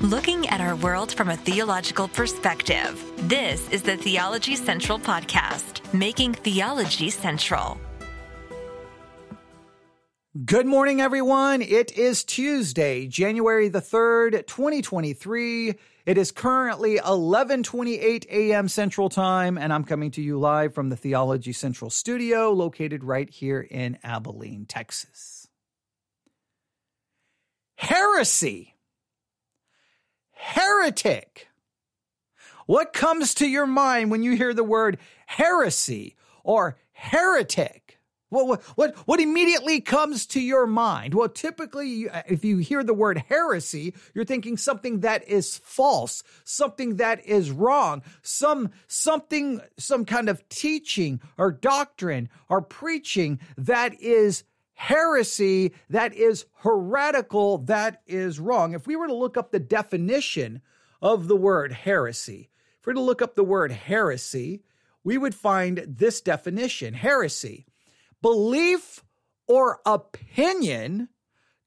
looking at our world from a theological perspective. This is the Theology Central Podcast, making theology central. Good morning, everyone. It is Tuesday, January the 3rd, 2023. It is currently 11:28 a.m. Central Time and I'm coming to you live from the Theology Central studio located right here in Abilene, Texas. Heresy. Heretic. What comes to your mind when you hear the word heresy or heretic? What, what, what immediately comes to your mind? Well, typically, uh, if you hear the word heresy, you're thinking something that is false, something that is wrong, some, something, some kind of teaching or doctrine or preaching that is heresy, that is heretical, that is wrong. If we were to look up the definition of the word heresy, if we were to look up the word heresy, we would find this definition heresy belief or opinion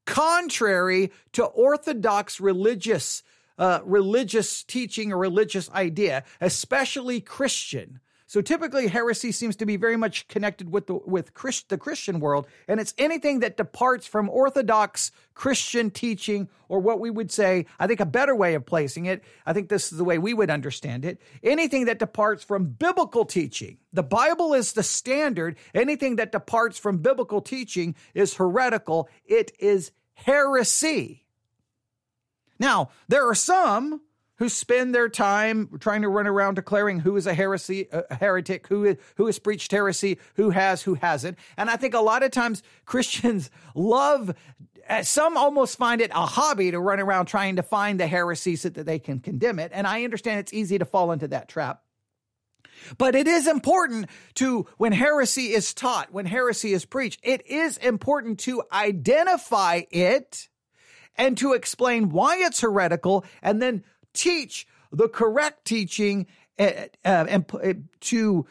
contrary to orthodox religious uh, religious teaching or religious idea, especially Christian. So typically, heresy seems to be very much connected with the with Christ, the Christian world, and it's anything that departs from orthodox Christian teaching, or what we would say, I think a better way of placing it. I think this is the way we would understand it. Anything that departs from biblical teaching. The Bible is the standard. Anything that departs from biblical teaching is heretical. It is heresy. Now, there are some who spend their time trying to run around declaring who is a heresy, a heretic, who is, who has preached heresy, who has, who hasn't. And I think a lot of times Christians love, uh, some almost find it a hobby to run around trying to find the heresy so that they can condemn it. And I understand it's easy to fall into that trap. But it is important to, when heresy is taught, when heresy is preached, it is important to identify it and to explain why it's heretical and then teach the correct teaching uh, uh, and uh, to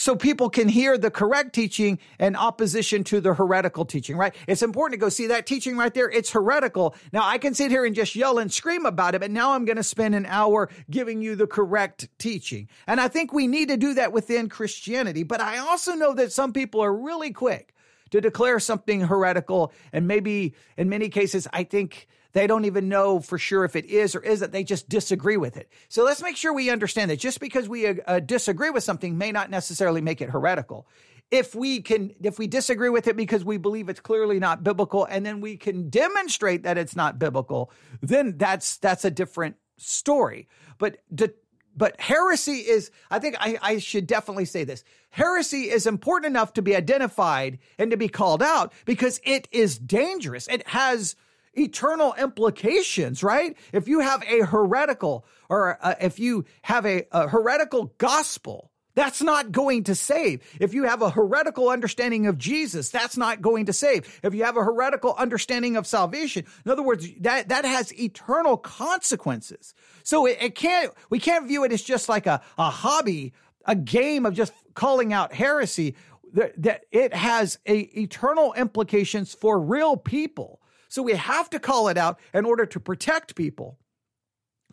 so people can hear the correct teaching in opposition to the heretical teaching, right? It's important to go see that teaching right there. It's heretical. Now I can sit here and just yell and scream about it, but now I'm going to spend an hour giving you the correct teaching. And I think we need to do that within Christianity. But I also know that some people are really quick to declare something heretical. And maybe in many cases, I think they don't even know for sure if it is or isn't. They just disagree with it. So let's make sure we understand that just because we uh, uh, disagree with something may not necessarily make it heretical. If we can, if we disagree with it because we believe it's clearly not biblical, and then we can demonstrate that it's not biblical, then that's that's a different story. But de- but heresy is, I think I, I, should definitely say this. Heresy is important enough to be identified and to be called out because it is dangerous. It has eternal implications, right? If you have a heretical or uh, if you have a, a heretical gospel, that's not going to save. If you have a heretical understanding of Jesus, that's not going to save. If you have a heretical understanding of salvation, in other words, that, that has eternal consequences. So it, it can't, we can't view it as just like a, a hobby, a game of just calling out heresy. That, it has a eternal implications for real people. So we have to call it out in order to protect people.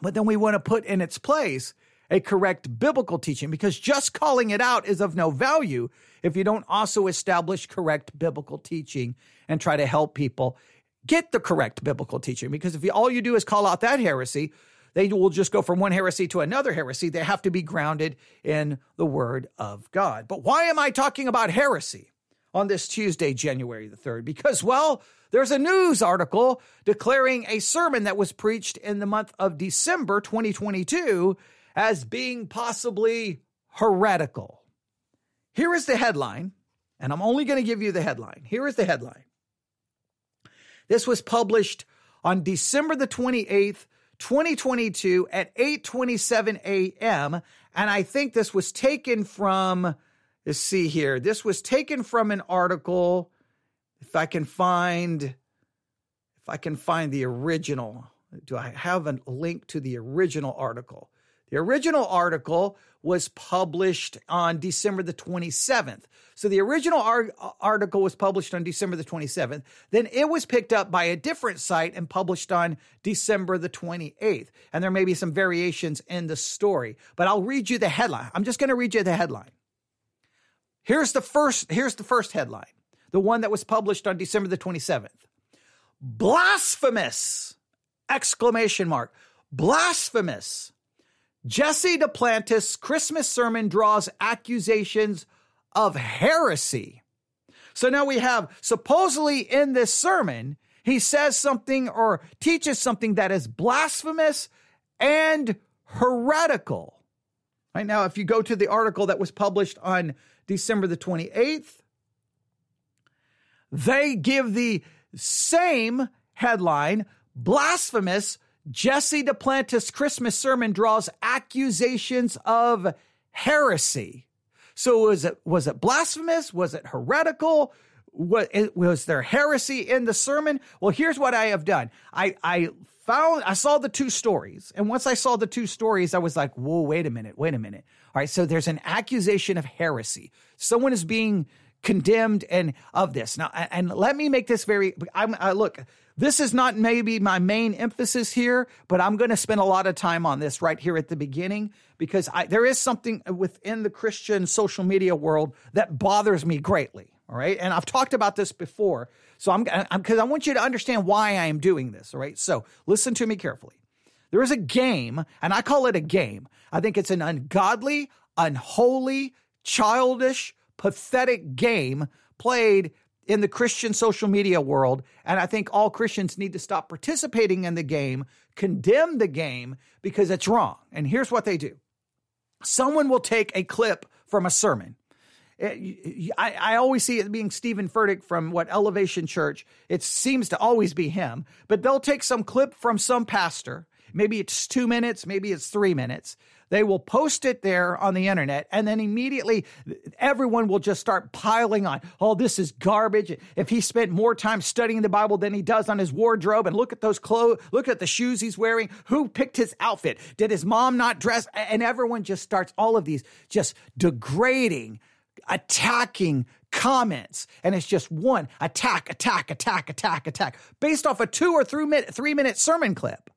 But then we want to put in its place a correct biblical teaching because just calling it out is of no value if you don't also establish correct biblical teaching and try to help people get the correct biblical teaching. Because if you, all you do is call out that heresy, they will just go from one heresy to another heresy. They have to be grounded in the word of God. But why am I talking about heresy on this Tuesday, January the 3rd? Because, well, there's a news article declaring a sermon that was preached in the month of December 2022 as being possibly heretical. Here is the headline, and I'm only going to give you the headline. Here is the headline. This was published on December the 28th, 2022 at 8:27 a.m. and I think this was taken from let's see here. This was taken from an article if I can find if I can find the original, do I have a link to the original article? The original article was published on December the 27th. So the original ar- uh, article was published on December the 27th. Then it was picked up by a different site and published on December the 28th. And there may be some variations in the story, but I'll read you the headline. I'm just going to read you the headline. Here's the first here's the first headline. The one that was published on December the 27th. Blasphemous! Exclamation mark. Blasphemous. Jesse Duplantis' Christmas sermon draws accusations of heresy. So now we have supposedly in this sermon, he says something or teaches something that is blasphemous and heretical. Right now, if you go to the article that was published on December the 28th, they give the same headline blasphemous Jesse Duplantis' Christmas sermon draws accusations of heresy. So was it was it blasphemous? Was it heretical? What was there heresy in the sermon? Well, here's what I have done. I I found I saw the two stories, and once I saw the two stories, I was like, "Whoa, wait a minute, wait a minute." All right, so there's an accusation of heresy. Someone is being condemned and of this now, and let me make this very. I'm I look. This is not maybe my main emphasis here, but I'm going to spend a lot of time on this right here at the beginning because I, there is something within the Christian social media world that bothers me greatly. All right. And I've talked about this before. So I'm because I want you to understand why I am doing this. All right. So listen to me carefully. There is a game, and I call it a game. I think it's an ungodly, unholy, childish, pathetic game played in the Christian social media world. And I think all Christians need to stop participating in the game, condemn the game because it's wrong. And here's what they do someone will take a clip from a sermon. Eh, I, I, always see it being Stephen Furtick from what Elevation Church. It seems to always be him, but they'll take some clip from some pastor. Maybe it's two minutes, maybe it's three minutes. They will post it there on the internet, and then immediately everyone will just start piling on. Oh, this is garbage. If he spent more time studying the Bible than he does on his wardrobe, and look at those clothes, look at the shoes he's wearing. Who picked his outfit? Did his mom not dress? And everyone just starts all of these just degrading, attacking comments and it's just one attack attack attack attack attack based off a two or three minute three minute sermon clip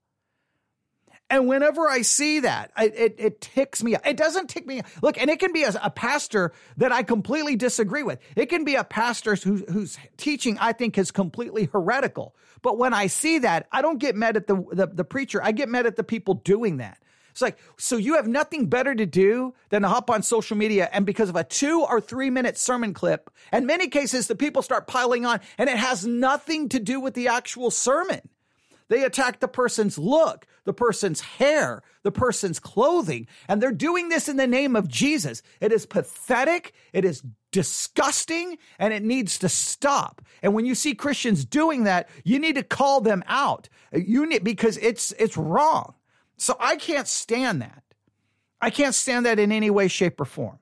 and whenever I see that, it, it, it ticks me. Up. It doesn't tick me. Up. Look, and it can be a, a, pastor that I completely disagree with. It can be a pastor who, whose teaching I think is completely heretical. But when I see that, I don't get mad at the, the, the preacher. I get mad at the people doing that. It's like, so you have nothing better to do than to hop on social media and because of a two or three minute sermon clip, in many cases, the people start piling on and it has nothing to do with the actual sermon. They attack the person's look, the person's hair, the person's clothing, and they're doing this in the name of Jesus. It is pathetic. It is disgusting and it needs to stop. And when you see Christians doing that, you need to call them out. You need because it's it's wrong. So I can't stand that. I can't stand that in any way shape or form.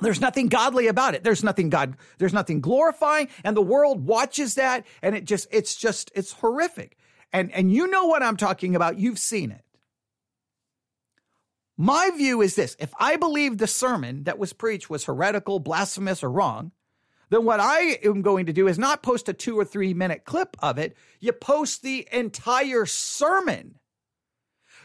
There's nothing godly about it. There's nothing God, there's nothing glorifying and the world watches that and it just it's just it's horrific and, and you know what I'm talking about. You've seen it. My view is this if I believe the sermon that was preached was heretical, blasphemous, or wrong, then what I am going to do is not post a two or three minute clip of it. You post the entire sermon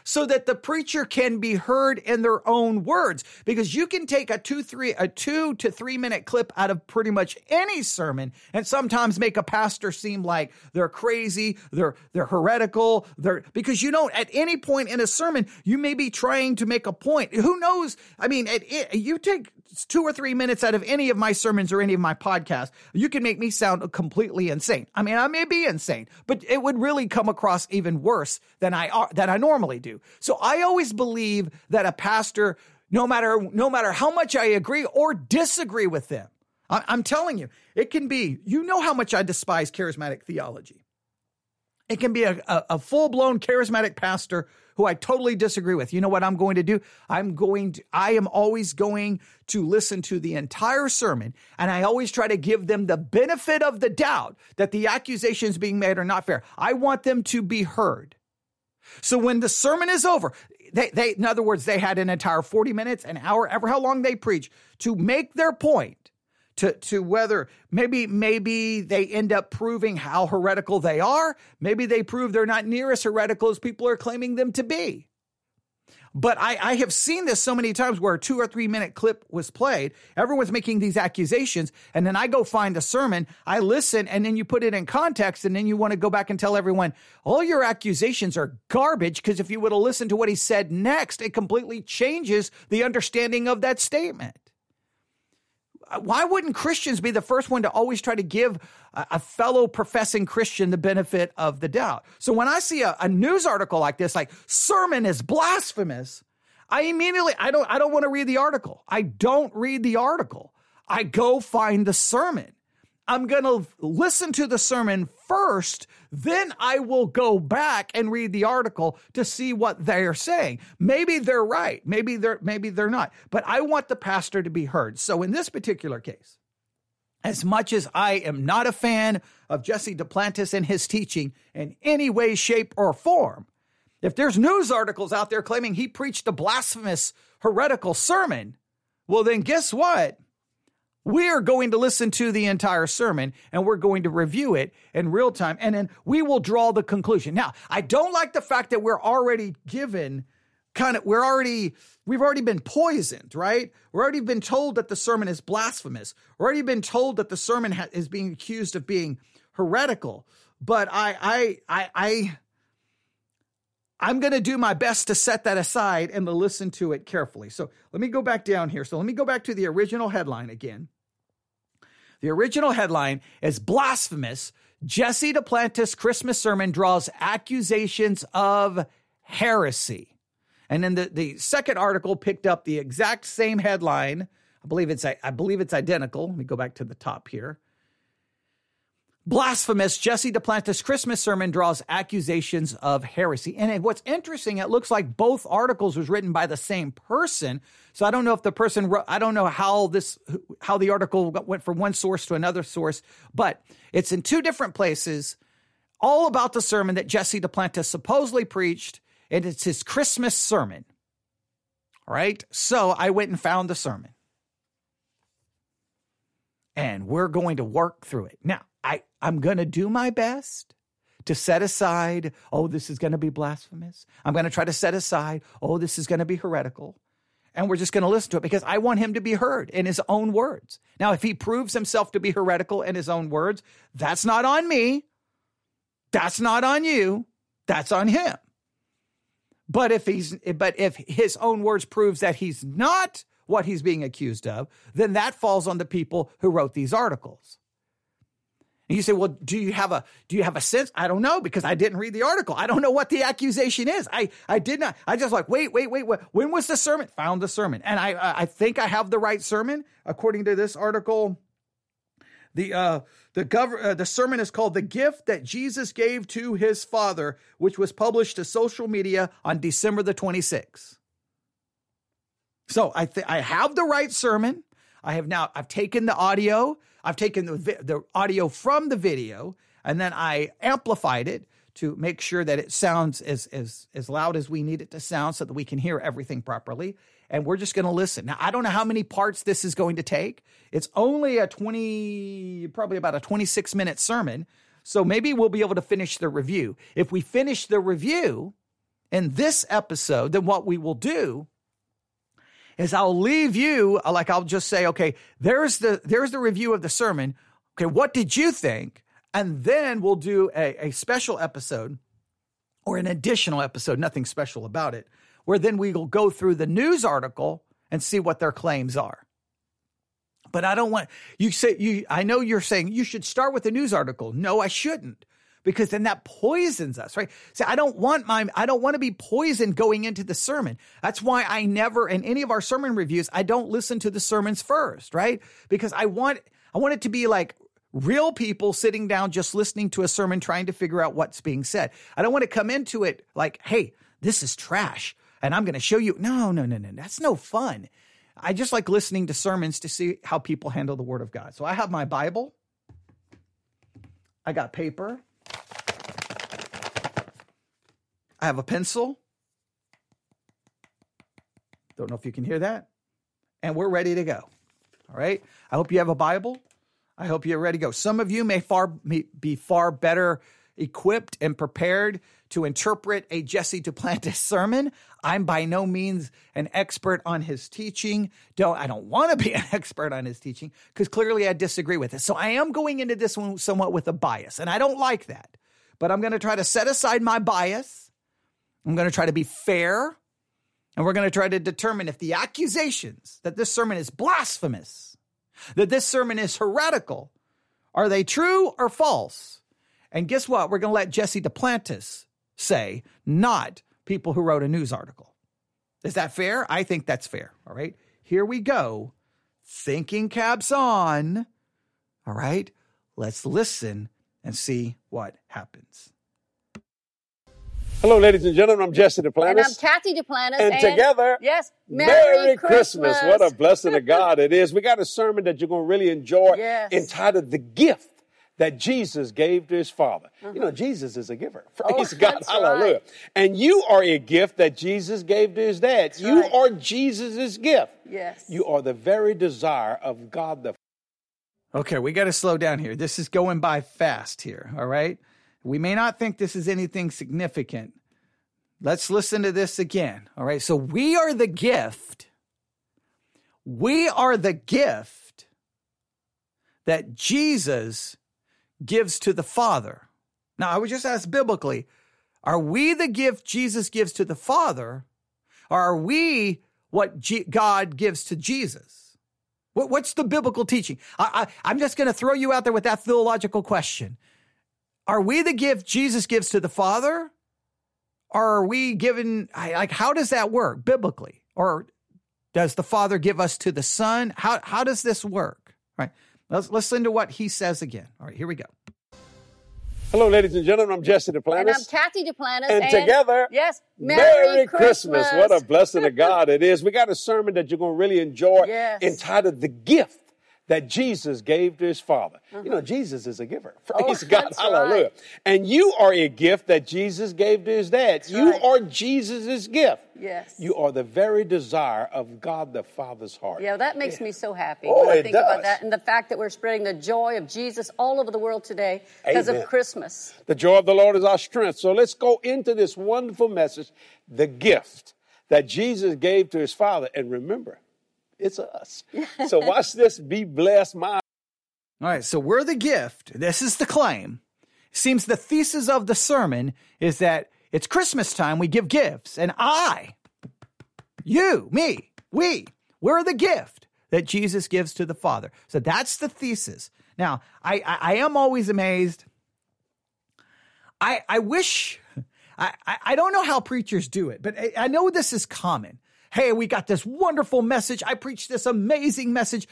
so that the preacher can be heard in their own words. Because you can take a two, three, a two to three minute clip out of pretty much any sermon and sometimes make a pastor seem like they're crazy, they're, they're heretical, they're, because you don't, at any point in a sermon, you may be trying to make a point. Who knows? I mean, it, you take two or three minutes out of any of my sermons or any of my podcasts, you can make me sound completely insane. I mean, I may be insane, but it would really come across even worse than I than I normally do. So I always believe that a pastor, no matter no matter how much I agree or disagree with them, I, I'm telling you, it can be. You know how much I despise charismatic theology. It can be a, a, a full blown charismatic pastor who I totally disagree with. You know what I'm going to do? I'm going to, I am always going to listen to the entire sermon and I always try to give them the benefit of the doubt that the accusations being made are not fair. I want them to be heard. So when the sermon is over, they, they, in other words, they had an entire 40 minutes, an hour, ever how long they preach to make their point to, to whether maybe, maybe they end up proving how heretical they are. Maybe they prove they're not near as heretical as people are claiming them to be. But I, I have seen this so many times where a two or three minute clip was played. Everyone's making these accusations. And then I go find a sermon, I listen, and then you put it in context. And then you want to go back and tell everyone, all your accusations are garbage. Because if you would have listened to what he said next, it completely changes the understanding of that statement why wouldn't Christians be the first one to always try to give a, fellow professing Christian the benefit of the doubt? So when I see a, a news article like this, like sermon is blasphemous, I immediately I don't I don't want to read the article. I don't read the article. I go find the sermon. I'm going to listen to the sermon first, then I will go back and read the article to see what they're saying. Maybe they're right, maybe they're maybe they're not, but I want the pastor to be heard. So in this particular case, as much as I am not a fan of Jesse Duplantis and his teaching in any way, shape, or form, if there's news articles out there claiming he preached a blasphemous, heretical sermon, well, then guess what? We are going to listen to the entire sermon and we're going to review it in real time and then we will draw the conclusion. Now, I don't like the fact that we're already given kind of, we're already, we've already been poisoned, right? We've already been told that the sermon is blasphemous. We've already been told that the sermon ha- is being accused of being heretical. But I, I, I, I, I'm going to do my best to set that aside and to listen to it carefully. So let me go back down here. So let me go back to the original headline again. The original headline is blasphemous. Jesse Duplantis Christmas sermon draws accusations of heresy. And then the, the second article picked up the exact same headline. I believe it's I believe it's identical. Let me go back to the top here. Blasphemous Jesse Duplantis Christmas sermon draws accusations of heresy. And what's interesting, it looks like both articles was written by the same person. So I don't know if the person wrote, I don't know how this, how the article went from one source to another source, but it's in two different places, all about the sermon that Jesse Duplantis supposedly preached. And it's his Christmas sermon. All right. So I went and found the sermon. And we're going to work through it. Now, I, I'm going to do my best to set aside, oh, this is going to be blasphemous. I'm going to try to set aside, oh, this is going to be heretical. And we're just going to listen to it because I want him to be heard in his own words. Now, if he proves himself to be heretical in his own words, that's not on me. That's not on you. That's on him. But if he's but if his own words proves that he's not what he's being accused of, then that falls on the people who wrote these articles. And you say, well, do you have a do you have a sense? I don't know because I didn't read the article. I don't know what the accusation is. I I did not. I just like wait wait wait. wait. When was the sermon? Found the sermon, and I I think I have the right sermon according to this article. The uh the gov- uh, the sermon is called "The Gift That Jesus Gave to His Father," which was published to social media on December the 26th. So I th- I have the right sermon. I have now I've taken the audio I've taken the, the audio from the video and then I amplified it to make sure that it sounds as, as, as loud as we need it to sound so that we can hear everything properly. And we're just going to listen. Now, I don't know how many parts this is going to take. It's only a 20, probably about a 26 minute sermon. So maybe we'll be able to finish the review. If we finish the review in this episode, then what we will do is I'll leave you uh, like I'll just say, okay, there's the there's the review of the sermon. Okay, what did you think? And then we'll do a, a special episode or an additional episode, nothing special about it, where then we will go through the news article and see what their claims are. But I don't want you say you I know you're saying you should start with the news article. No, I shouldn't because then that poisons us, right? See, I don't want my, I don't want to be poisoned going into the sermon. That's why I never, in any of our sermon reviews, I don't listen to the sermons first, right? Because I want, I want it to be like real people sitting down just listening to a sermon trying to figure out what's being said. I don't want to come into it like, hey, this is trash and I'm going to show you. No, no, no, no. That's no fun. I just like listening to sermons to see how people handle the word of God. So I have my Bible. I got paper. I have a pencil. Don't know if you can hear that. And we're ready to go. All right. I hope you have a Bible. I hope you're ready to go. Some of you may far be far better equipped and prepared to interpret a Jesse Duplantis sermon. I'm by no means an expert on his teaching. Don't I don't want to be an expert on his teaching because clearly I disagree with it. So I am going into this one somewhat with a bias, and I don't like that. But I'm going to try to set aside my bias. I'm going to try to be fair, and we're going to try to determine if the accusations that this sermon is blasphemous, that this sermon is heretical, are they true or false? And guess what? We're going to let Jesse Duplantis say, not people who wrote a news article. Is that fair? I think that's fair. All right. Here we go. Thinking caps on. All right. Let's listen and see what happens. Hello, ladies and gentlemen. I'm Jesse Duplantis. And I'm Cathy Duplantis. And, and together, yes, Merry, Merry Christmas. Christmas. What a blessing of God it is. We got a sermon that you're going to really enjoy yes. entitled The Gift that Jesus gave to his Father. Uh-huh. You know, Jesus is a giver. Oh, Praise oh, God. Hallelujah. Right. And you are a gift that Jesus gave to his dad. That's you right. are Jesus' gift. Yes. You are the very desire of God the Okay, we got to slow down here. This is going by fast here, all right? We may not think this is anything significant. Let's listen to this again, all right? So we are the gift. We are the gift that Jesus gives to the Father. Now, I would just ask biblically are we the gift Jesus gives to the Father, or are we what G- God gives to Jesus? What, what's the biblical teaching? I, I, I'm just going to throw you out there with that theological question. Are we the gift Jesus gives to the Father? Or are we given, like, how does that work biblically? Or does the Father give us to the Son? How, how does this work? Right. Let's listen to what he says again. All right, here we go. Hello, ladies and gentlemen. I'm Jesse Duplantis. And I'm Cathy Duplantis. And, and together, yes, Merry, Merry Christmas. Christmas. What a blessing of God it is. We got a sermon that you're going to really enjoy yes. entitled The Gift that Jesus gave to his Father. Uh-huh. You know, Jesus is a giver. Praise oh, God. Hallelujah. Right. And you are a gift that Jesus gave to his dad. That's you right. are Jesus' gift. Yes. You are the very desire of God the Father's heart. Yeah, that makes yeah. me so happy oh, when I think does. about that. And the fact that we're spreading the joy of Jesus all over the world today because of Christmas. The joy of the Lord is our strength. So let's go into this wonderful message, the gift that Jesus gave to his Father. And remember, it's us. so watch this. Be blessed. My all right, so we're the gift. This is the claim. Seems the thesis of the sermon is that it's Christmas time, we give gifts, and I, you, me, we, we're the gift that Jesus gives to the Father. So that's the thesis. Now, I, I, I am always amazed. I, I wish, I, I don't know how preachers do it, but I, I know this is common hey, we got this wonderful message. I preached this amazing message.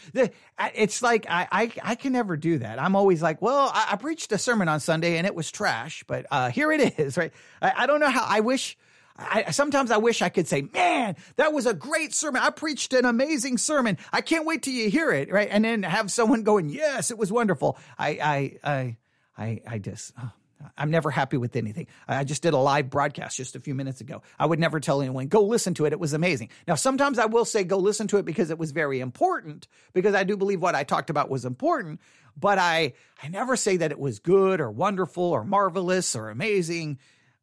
It's like, I, I, I can never do that. I'm always like, well, I, I, preached a sermon on Sunday and it was trash, but uh, here it is, right? I, I don't know how, I wish. I, sometimes I wish I could say, man, that was a great sermon. I preached an amazing sermon. I can't wait till you hear it, right? And then have someone going, yes, it was wonderful. I, I, I, I, I just, oh, I'm never happy with anything. I just did a live broadcast just a few minutes ago. I would never tell anyone, go listen to it. It was amazing. Now, sometimes I will say, go listen to it because it was very important, because I do believe what I talked about was important, but I, I never say that it was good or wonderful or marvelous or amazing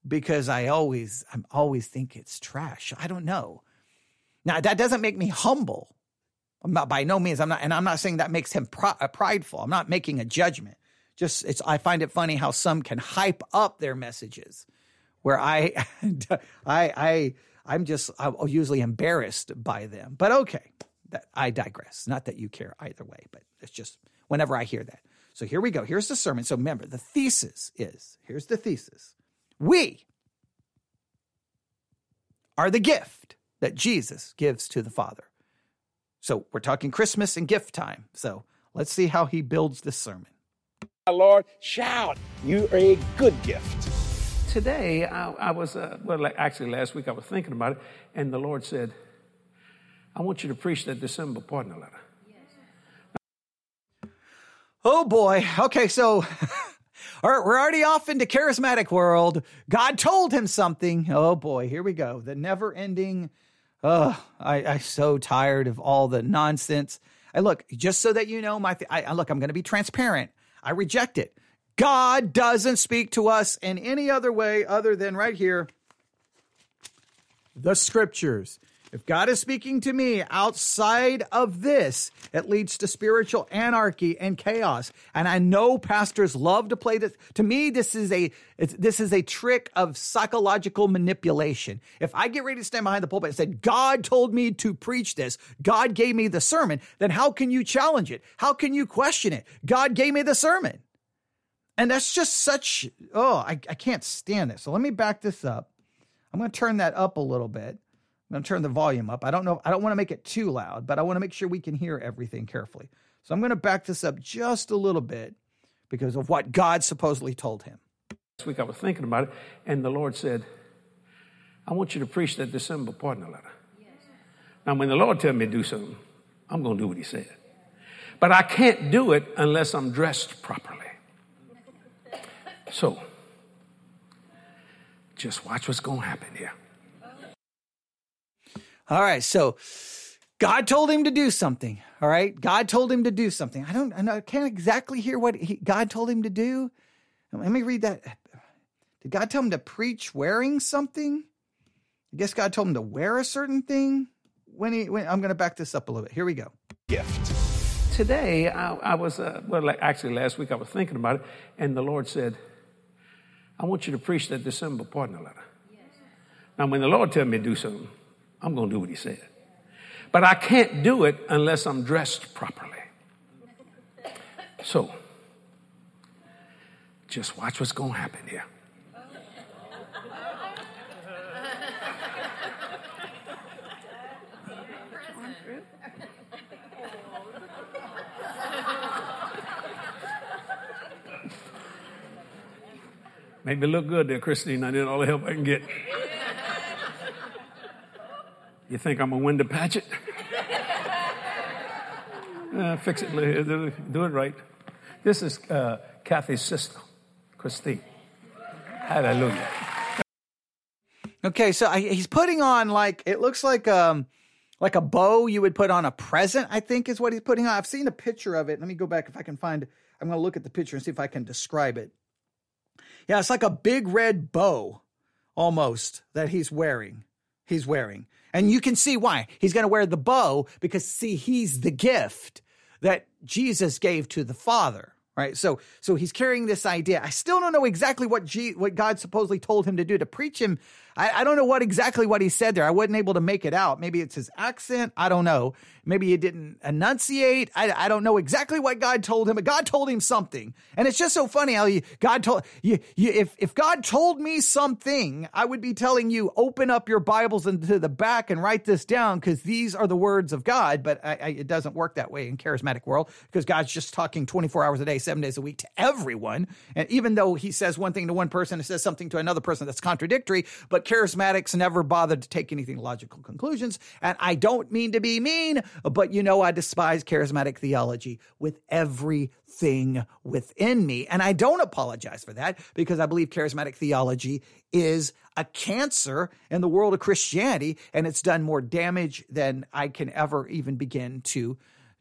because I always, I'm always think it's trash. I don't know. Now, that doesn't make me humble. I'm not by no means, I'm not, and I'm not saying that makes him pr- uh, prideful. I'm not making a judgment just it's I find it funny how some can hype up their messages where I I I I'm just I'm usually embarrassed by them. But okay, that I digress. Not that you care either way, but it's just whenever I hear that. So here we go. Here's the sermon. So remember, the thesis is here's the thesis. We are the gift that Jesus gives to the Father. So we're talking Christmas and gift time. So let's see how he builds this sermon. Lord, shout, you are a good gift. Today, I, I was, uh, well, actually last week I was thinking about it, and the Lord said, I want you to preach that December partner letter. Oh boy. Okay, so we're already off into charismatic world. God told him something. Oh boy, here we go. The never ending Oh, I, I'm so tired of all the nonsense. I look, just so that you know, my th- I, I look, I'm going to be transparent. I reject it. God doesn't speak to us in any other way other than right here, the scriptures. If God is speaking to me outside of this, it leads to spiritual anarchy and chaos. And I know pastors love to play this. To me, this is a this is a trick of psychological manipulation. If I get ready to stand behind the pulpit and say, "God told me to preach this. God gave me the sermon," then how can you challenge it? How can you question it? God gave me the sermon. And that's just such oh, I, I can't stand it. So let me back this up. I'm going to turn that up a little bit. I'm going to turn the volume up. I don't know. I don't want to make it too loud, but I want to make sure we can hear everything carefully. So I'm going to back this up just a little bit because of what God supposedly told him. This week I was thinking about it, and the Lord said, I want you to preach that December partner letter. Now, when the Lord tells me to do something, I'm going to do what He said. But I can't do it unless I'm dressed properly. So, just watch what's going to happen here. All right. So God told him to do something. All right. God told him to do something. I don't, I can't exactly hear what he, God told him to do. Let me read that. Did God tell him to preach wearing something? I guess God told him to wear a certain thing. When he, when, I'm going to back this up a little bit. Here we go. Gift. Today, I, I was, uh, well, actually, last week I was thinking about it, and the Lord said, I want you to preach that December partner letter. Now, when the Lord tells me to do something, I'm going to do what he said. But I can't do it unless I'm dressed properly. So, just watch what's going to happen here. Made me look good there, Christine. I did all the help I can get. You think I'm a window Paget? uh, fix it, do it right. This is uh, Cathy's sister, Christine. Hallelujah. Okay, so I, he's putting on like it looks like um like a bow you would put on a present. I think is what he's putting on. I've seen a picture of it. Let me go back if I can find. I'm going to look at the picture and see if I can describe it. Yeah, it's like a big red bow, almost that he's wearing. He's wearing, and you can see why. He's going to wear the bow because, see, he's the gift that Jesus gave to the Father right? So, so he's carrying this idea. I still don't know exactly what G, what God supposedly told him to do to preach him. I, I don't know what exactly what he said there. I wasn't able to make it out. Maybe it's his accent. I don't know. Maybe he didn't enunciate. I, I don't know exactly what God told him, but God told him something. And it's just so funny how you, God told you, you if, if God told me something, I would be telling you, open up your Bibles into the back and write this down because these are the words of God. But I, I, it doesn't work that way in charismatic world because God's just talking 24 hours a day, seven days a week to everyone. And even though he says one thing to one person, and says something to another person that's contradictory, but charismatics never bothered to take anything logical conclusions. And I don't mean to be mean, but you know, I despise charismatic theology with everything within me. And I don't apologize for that because I believe charismatic theology is a cancer in the world of Christianity and it's done more damage than I can ever even begin to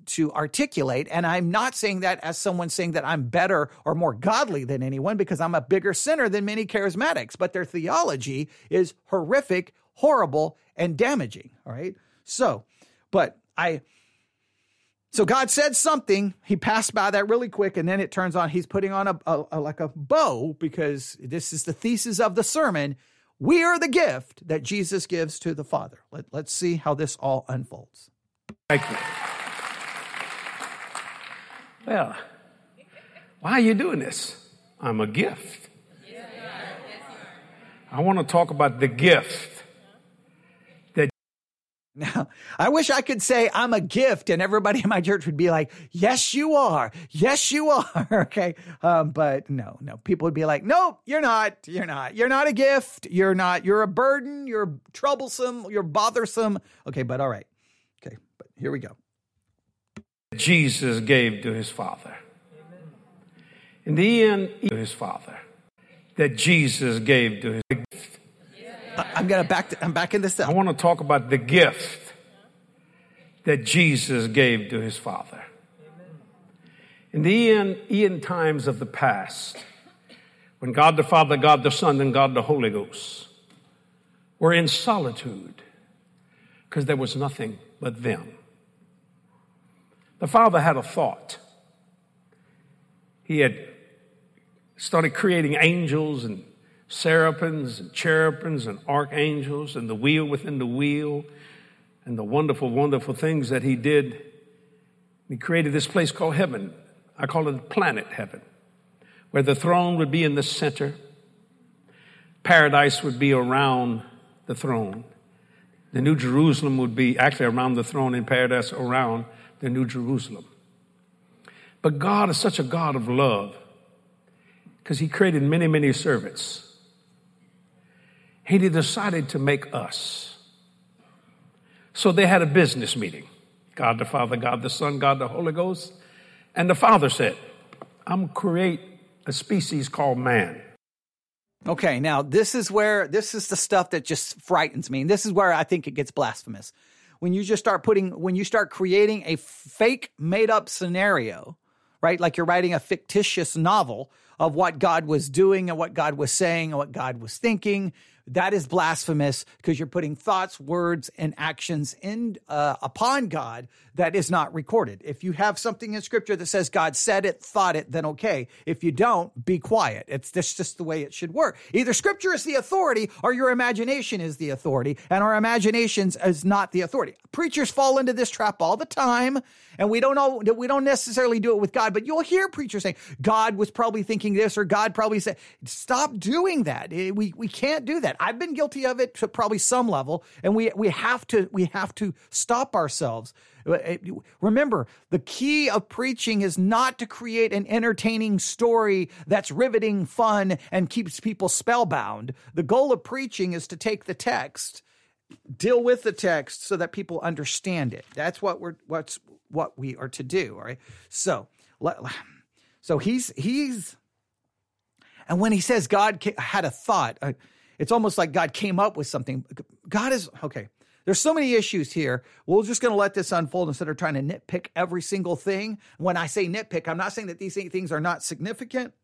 to articulate. And I'm not saying that as someone saying that I'm better or more godly than anyone because I'm a bigger sinner than many charismatics, but their theology is horrific, horrible, and damaging. All right. So, but I, so God said something. He passed by that really quick, and then it turns on. He's putting on a, a, a like a bow because this is the thesis of the sermon. We are the gift that Jesus gives to the Father. Let, let's see how this all unfolds. Thank you. Well, why are you doing this? I'm a gift. I want to talk about the gift. Now, I wish I could say I'm a gift and everybody in my church would be like, yes, you are. Yes, you are. okay. Um, but no, no, people would be like, nope, you're not. You're not. You're not a gift. You're not. You're a burden. You're troublesome. You're bothersome. Okay. But all right. Okay. But here we go. Jesus gave to his Father. In the end, to his Father. That Jesus gave to his gift. I'm gonna back. To, I'm backing this up. I want to talk about the gift that Jesus gave to his Father. In the end, end times of the past, when God the Father, God the Son, and God the Holy Ghost were in solitude because there was nothing but them. The Father had a thought. He had started creating angels and seraphims and cherubims and archangels and the wheel within the wheel and the wonderful, wonderful things that he did. He created this place called heaven. I call it planet heaven, where the throne would be in the center. Paradise would be around the throne. The New Jerusalem would be actually around the throne in paradise, around the New Jerusalem. But God is such a God of love because He created many, many servants. He decided to make us. So they had a business meeting God the Father, God the Son, God the Holy Ghost. And the Father said, I'm create a species called man. Okay, now this is where this is the stuff that just frightens me. And this is where I think it gets blasphemous. When you just start putting, when you start creating a fake made up scenario, right? Like you're writing a fictitious novel of what God was doing and what God was saying and what God was thinking that is blasphemous because you're putting thoughts, words, and actions in uh, upon God that is not recorded. If you have something in Scripture that says God said it, thought it, then okay. If you don't, be quiet. It's just, just the way it should work. Either Scripture is the authority or your imagination is the authority, and our imaginations is not the authority. Preachers fall into this trap all the time, and we don't know we don't necessarily do it with God, but you'll hear preachers saying God was probably thinking this or God probably said. Stop doing that. Eh, we we can't do that. I've been guilty of it to probably some level, and we we have to we have to stop ourselves. Remember, the key of preaching is not to create an entertaining story that's riveting, fun, and keeps people spellbound. The goal of preaching is to take the text, deal with the text so that people understand it. That's what we're what's what we are to do. All right. So, so he's he's, and when he says God had a thought. Uh, it's almost like God came up with something. God is, okay, there's so many issues here. We're just going to let this unfold instead of trying to nitpick every single thing. When I say nitpick, I'm not saying that these things are not significant,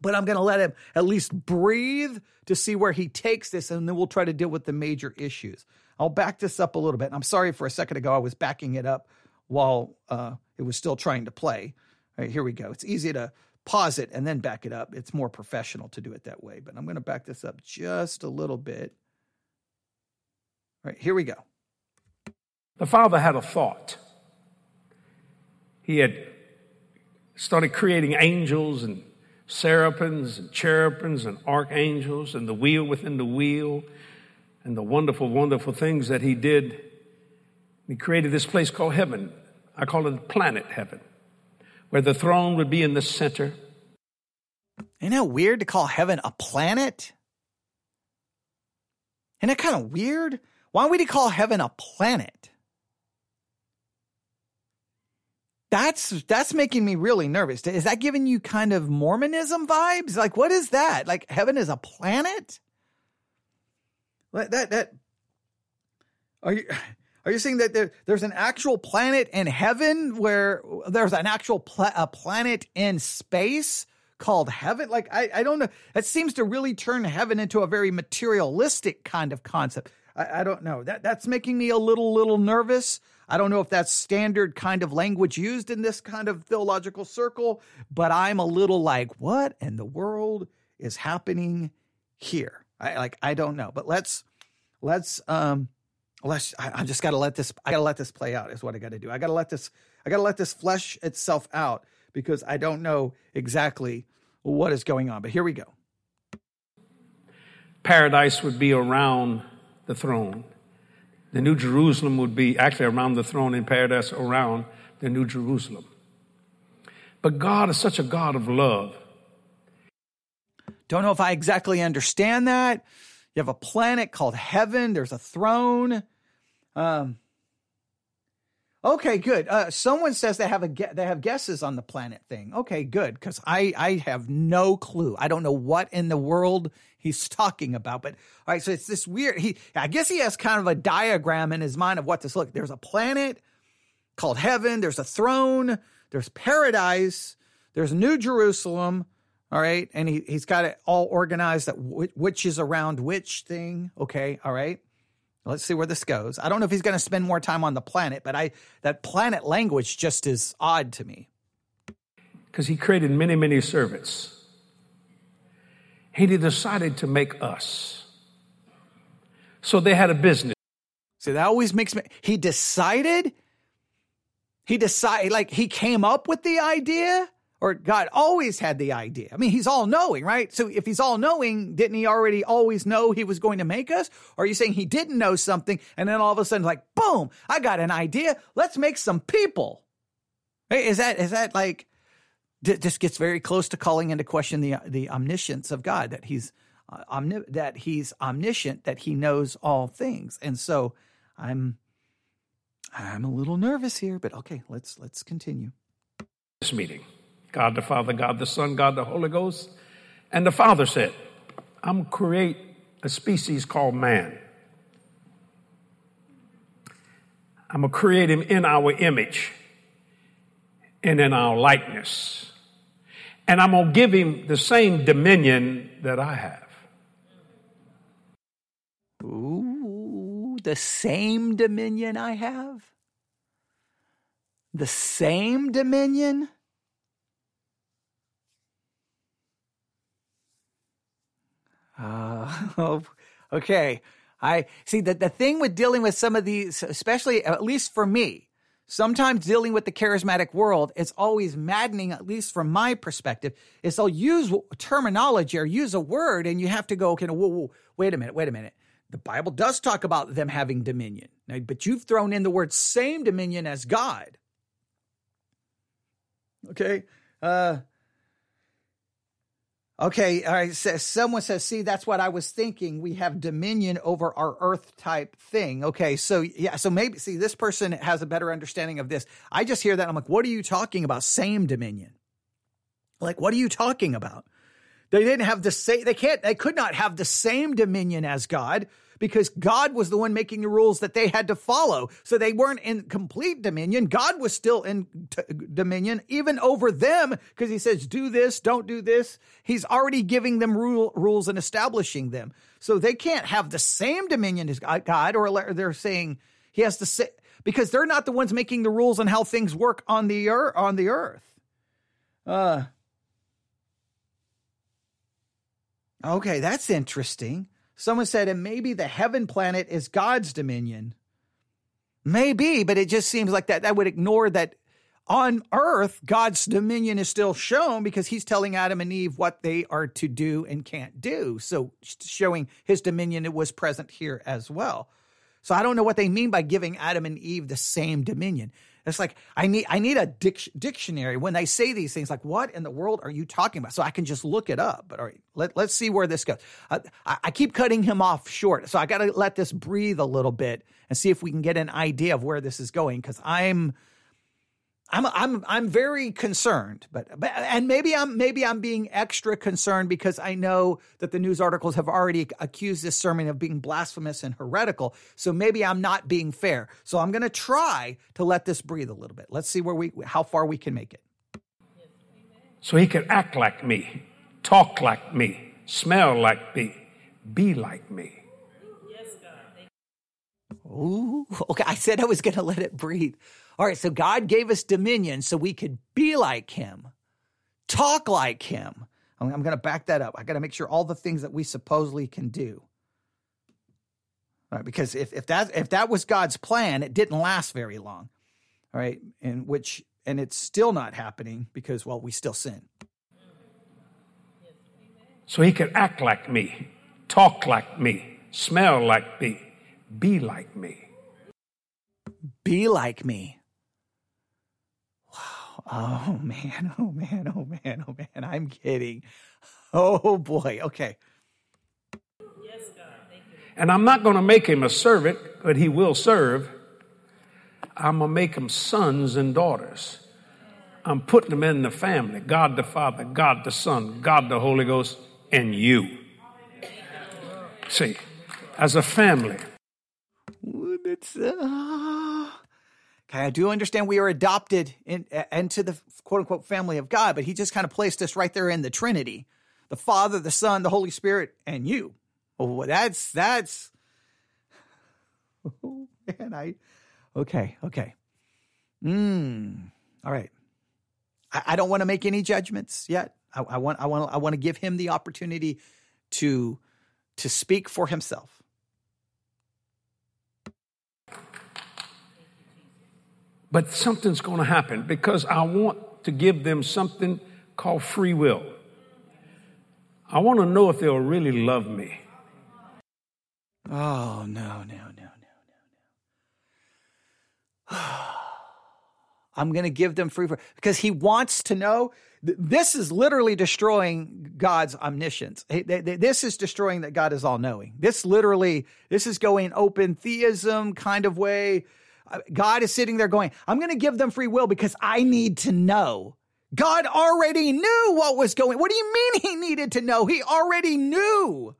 but I'm going to let him at least breathe to see where he takes this, and then we'll try to deal with the major issues. I'll back this up a little bit. I'm sorry for a second ago, I was backing it up while uh, it was still trying to play. All right, here we go. It's easy to pause it and then back it up. It's more professional to do it that way. But I'm going to back this up just a little bit. All right, here we go. The father had a thought. He had started creating angels and seraphims and cherubims and archangels and the wheel within the wheel and the wonderful, wonderful things that he did. He created this place called heaven. I call it planet heaven where the throne would be in the center. Isn't it weird to call heaven a planet? Isn't it kind of weird? Why would he call heaven a planet? That's that's making me really nervous. Is that giving you kind of Mormonism vibes? Like, what is that? Like, heaven is a planet? That that, that are you? Are you saying that there, there's an actual planet in heaven where there's an actual a planet in space called heaven? Like, I, I don't know. That seems to really turn heaven into a very materialistic kind of concept. I, I don't know. That that's making me a little little nervous. I don't know if that's standard kind of language used in this kind of theological circle, but I'm a little like, what in the world is happening here? I like I don't know. But let's let's um let's I, I just got to let this I got to let this play out is what I got to do. I got to let this I got to let this flesh itself out because I don't know exactly what is going on. But here we go. Paradise would be around the throne. The New Jerusalem would be actually around the throne in paradise around the New Jerusalem. But God is such a God of love. Don't know if I exactly understand that. You have a planet called heaven, there's a throne. Um, Okay, good. Uh, someone says they have a they have guesses on the planet thing. Okay, good because I I have no clue. I don't know what in the world he's talking about. But all right, so it's this weird. He I guess he has kind of a diagram in his mind of what this look. There's a planet called heaven. There's a throne. There's paradise. There's New Jerusalem. All right, and he he's got it all organized that which is around which thing. Okay, all right. Let's see where this goes. I don't know if he's going to spend more time on the planet, but I that planet language just is odd to me. Because he created many, many servants. He decided to make us. So they had a business. See, that always makes me. He decided. He decided, like, he came up with the idea or God always had the idea. I mean, he's all knowing, right? So if he's all knowing, didn't he already always know he was going to make us? Or are you saying he didn't know something and then all of a sudden, like, boom, I got an idea. Let's make some people. Is that, is that like, this gets very close to calling into question the, the omniscience of God, that he's, uh, omni- that he's omniscient, that he knows all things. And so I'm, I'm a little nervous here, but okay, let's, let's continue. This meeting. God the Father, God the Son, God the Holy Ghost. And the Father said, I'm going to create a species called man. I'm going to create him in our image and in our likeness. And I'm going to give him the same dominion that I have. Ooh, the same dominion I have? The same dominion? Uh, okay. I see that the thing with dealing with some of these, especially at least for me, sometimes dealing with the charismatic world, it's always maddening, at least from my perspective, is they'll use terminology or use a word and you have to go, okay, whoa, whoa, wait a minute, wait a minute. The Bible does talk about them having dominion, but you've thrown in the word same dominion as God. Okay. Uh, Okay, all right. So someone says, "See, that's what I was thinking. We have dominion over our Earth type thing." Okay, so yeah, so maybe see this person has a better understanding of this. I just hear that I'm like, "What are you talking about? Same dominion? Like, what are you talking about?" They didn't have the same. They can't. They could not have the same dominion as God because God was the one making the rules that they had to follow. So they weren't in complete dominion. God was still in t- dominion, even over them, because he says, do this, don't do this. He's already giving them rule, rules and establishing them. So they can't have the same dominion as God, or they're saying he has to say, because they're not the ones making the rules on how things work on the earth. On the earth. Uh, okay, that's interesting. Someone said, and maybe the heaven planet is God's dominion. Maybe, but it just seems like that that would ignore that on earth, God's dominion is still shown because he's telling Adam and Eve what they are to do and can't do. So showing his dominion, it was present here as well. So I don't know what they mean by giving Adam and Eve the same dominion. It's like I need I need a dic- dictionary when they say these things. Like, what in the world are you talking about? So I can just look it up. But all right, let let's see where this goes. Uh, I, I keep cutting him off short, so I got to let this breathe a little bit and see if we can get an idea of where this is going. Because I'm I'm I'm I'm very concerned, but, but and maybe I'm maybe I'm being extra concerned because I know that the news articles have already accused this sermon of being blasphemous and heretical. So maybe I'm not being fair. So I'm going to try to let this breathe a little bit. Let's see where we how far we can make it. So he can act like me, talk like me, smell like me, be like me. Yes, God. Ooh, okay. I said I was going to let it breathe. All right, so God gave us dominion so we could be like him, talk like him. I'm, I'm going to back that up. I got to make sure all the things that we supposedly can do. All right, because if, if that if that was God's plan, it didn't last very long. All right, and which and it's still not happening because well, we still sin. So he could act like me, talk like me, smell like me, be like me. Be like me. Oh man, oh man, oh man, oh man. I'm kidding. Oh boy. Okay. Yes, God. And I'm not going to make him a servant, but he will serve. I'm going to make him sons and daughters. I'm putting them in the family God the Father, God the Son, God the Holy Ghost, and you. See, as a family. It's, uh, okay, I do understand we are adopted in, into the quote unquote family of God, but he just kind of placed us right there in the Trinity the Father, the Son, the Holy Spirit, and you. Oh, that's, that's, oh, man, I, okay, okay. Mm, all right. I, I don't want to make any judgments yet. I, I want, I want, I want to give him the opportunity to, to speak for himself. But something's going to happen because I want to give them something called free will. I want to know if they'll really love me. Oh, no, no, no, no, no, no. I'm going to give them free will because he wants to know. This is literally destroying God's omniscience. This is destroying that God is all knowing. This literally, this is going open theism kind of way. Uh, God is sitting there going, I'm going to give them free will because I need to know. God already knew what was going. What do you mean he needed to know? He already knew.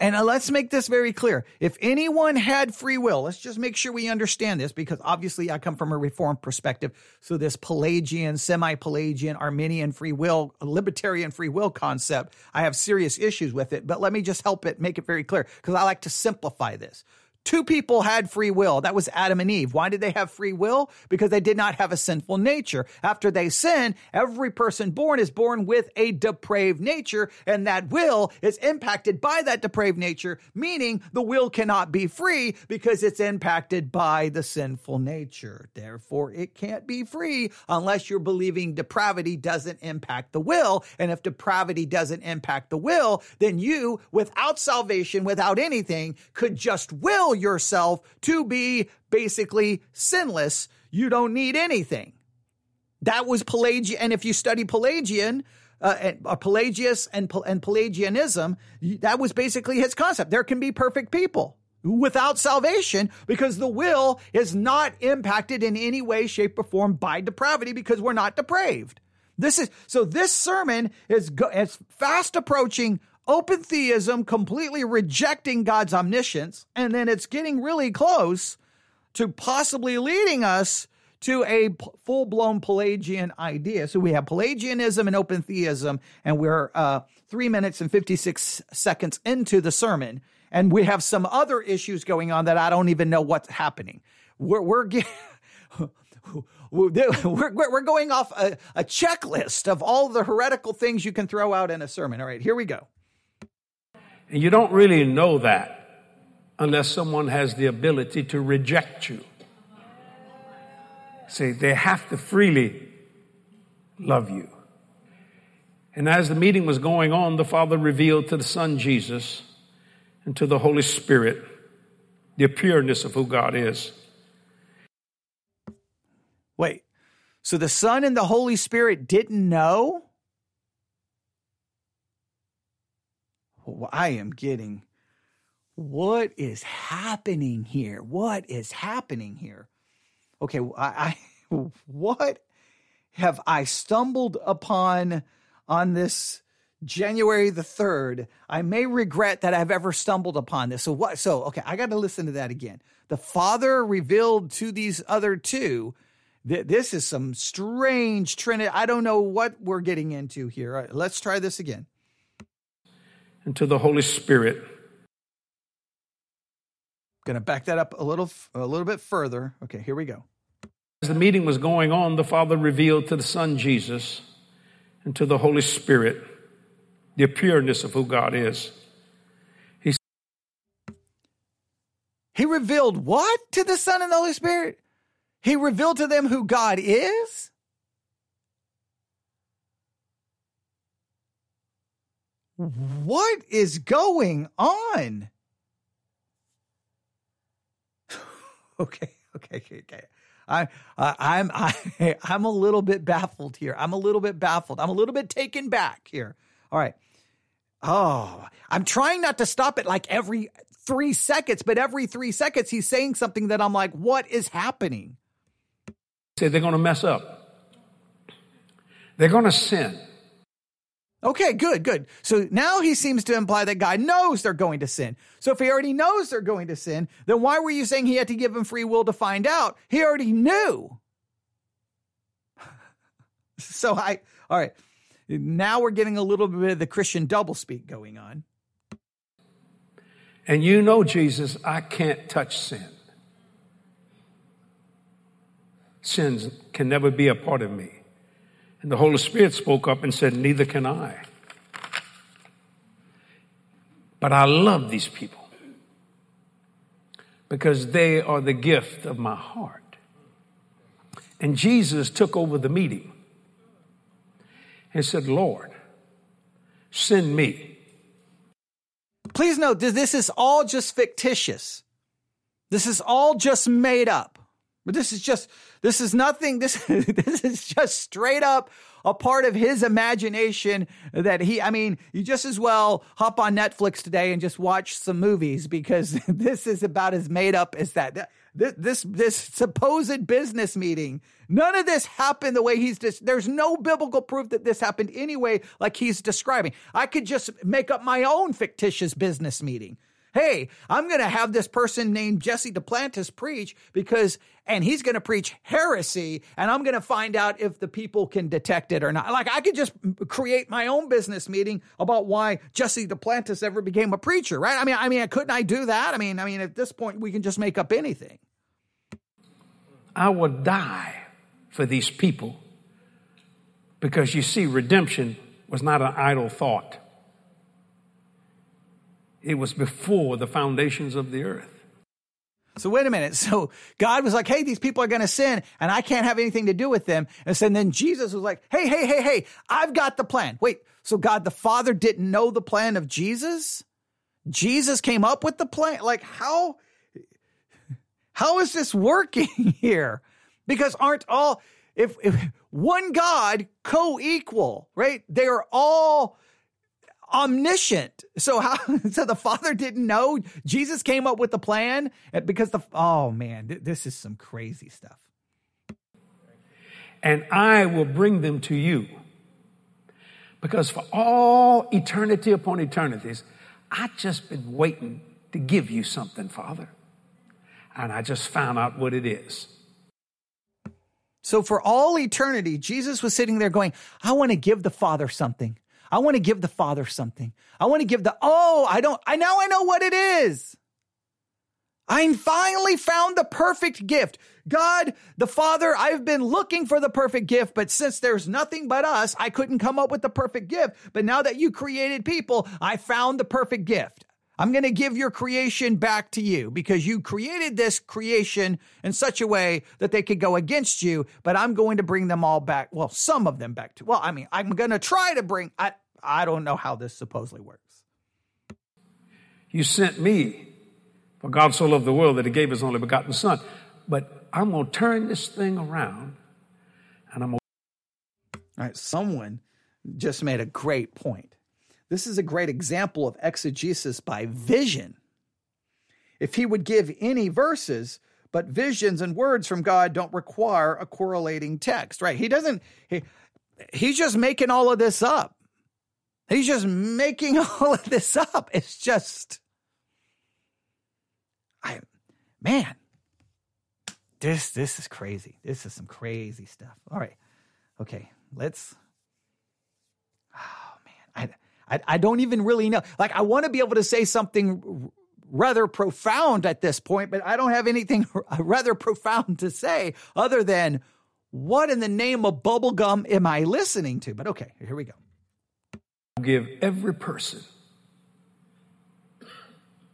And uh, let's make this very clear. If anyone had free will, let's just make sure we understand this because obviously I come from a reformed perspective. So this Pelagian, semi-Pelagian, Arminian free will, libertarian free will concept, I have serious issues with it, but let me just help it make it very clear because I like to simplify this. Two people had free will. That was Adam and Eve. Why did they have free will? Because they did not have a sinful nature. After they sin, every person born is born with a depraved nature, and that will is impacted by that depraved nature, meaning the will cannot be free because it's impacted by the sinful nature. Therefore, it can't be free unless you're believing depravity doesn't impact the will. And if depravity doesn't impact the will, then you, without salvation, without anything, could just will yourself to be basically sinless. You don't need anything. That was Pelagian. And if you study Pelagian, uh, uh, Pelagius and, and Pelagianism, that was basically his concept. There can be perfect people without salvation because the will is not impacted in any way, shape, or form by depravity because we're not depraved. This is so. This sermon is go, fast approaching open theism, completely rejecting God's omniscience, and then it's getting really close to possibly leading us to a full blown Pelagian idea. So we have Pelagianism and open theism, and we're uh, three minutes and 56 seconds into the sermon, and we have some other issues going on that I don't even know what's happening. We're, we're getting. We're, we're going off a, a checklist of all the heretical things you can throw out in a sermon. All right, here we go. And you don't really know that unless someone has the ability to reject you. See, they have to freely love you. And as the meeting was going on, the Father revealed to the Son Jesus and to the Holy Spirit the pureness of who God is. Wait, so the Son and the Holy Spirit didn't know? I am getting what is happening here? What is happening here? Okay, I, I what have I stumbled upon on this January the 3rd? I may regret that I've ever stumbled upon this. So what so okay, I got to listen to that again. The Father revealed to these other two that this is some strange trinity. I don't know what we're getting into here. let's try this again and to the Holy Spirit. Going to back that up a little, a little bit further. Okay, here we go. As the meeting was going on, the Father revealed to the Son Jesus and to the Holy Spirit the pureness of who God is. He, he revealed what to the Son and the Holy Spirit? He revealed to them who God is? What is going on? okay, okay, okay, okay. I, I, I'm, I, I'm a little bit baffled here. I'm a little bit baffled. I'm a little bit taken back here. All right. Oh, I'm trying not to stop it like every three seconds, but every three seconds he's saying something that I'm like, what is happening? Say they're going to mess up. They're going to sin. Okay, good, good. So now he seems to imply that God knows they're going to sin. So if he already knows they're going to sin, then why were you saying he had to give them free will to find out? He already knew. so I, all right, now we're getting a little bit of the Christian doublespeak going on. And you know, Jesus, I can't touch sin. Sins can never be a part of me. And the Holy Spirit spoke up and said, Neither can I. But I love these people because they are the gift of my heart. And Jesus took over the meeting and said, Lord, send me. Please note this is all just fictitious. This is all just made up. But this is just this is nothing this this is just straight up a part of his imagination that he I mean, you just as well hop on Netflix today and just watch some movies because this is about as made up as that. This this this supposed business meeting. None of this happened the way he's just there's no biblical proof that this happened anyway like he's describing. I could just make up my own fictitious business meeting hey, I'm going to have this person named Jesse Duplantis preach because, and he's going to preach heresy, and I'm going to find out if the people can detect it or not. Like, I could just create my own business meeting about why Jesse Duplantis ever became a preacher, right? I mean, I mean, couldn't I do that? I mean, I mean, at this point, we can just make up anything. I would die for these people because you see, redemption was not an idle thought. It was before the foundations of the earth. So wait a minute. So God was like, "Hey, these people are going to sin, and I can't have anything to do with them." And so then Jesus was like, "Hey, hey, hey, hey! I've got the plan." Wait. So God the Father didn't know the plan of Jesus? Jesus came up with the plan. Like how? How is this working here? Because aren't all if, if one God co-equal, right? They are all omniscient. So how so the father didn't know Jesus came up with the plan because the oh man, this is some crazy stuff. And I will bring them to you. Because for all eternity upon eternities, I just been waiting to give you something, Father. And I just found out what it is. So for all eternity, Jesus was sitting there going, I want to give the Father something. I want to give the Father something. I want to give the, oh, I don't, I now I know what it is. I finally found the perfect gift. God, the Father, I've been looking for the perfect gift, but since there's nothing but us, I couldn't come up with the perfect gift. But now that you created people, I found the perfect gift. I'm going to give your creation back to you because you created this creation in such a way that they could go against you, but I'm going to bring them all back. Well, some of them back to, well, I mean, I'm going to try to bring, I, I don't know how this supposedly works. You sent me for God so loved the world that he gave his only begotten son. But I'm going to turn this thing around and I'm going to. All right, someone just made a great point. This is a great example of exegesis by vision. If he would give any verses, but visions and words from God don't require a correlating text, right? He doesn't, he, he's just making all of this up. He's just making all of this up. It's just, I, man, this, this is crazy. This is some crazy stuff. All right. Okay. Let's, I, I, don't even really know. Like, I want to be able to say something rather profound at this point, but I don't have anything rather profound to say other than what in the name of bubblegum am I listening to? But okay, here we go give every person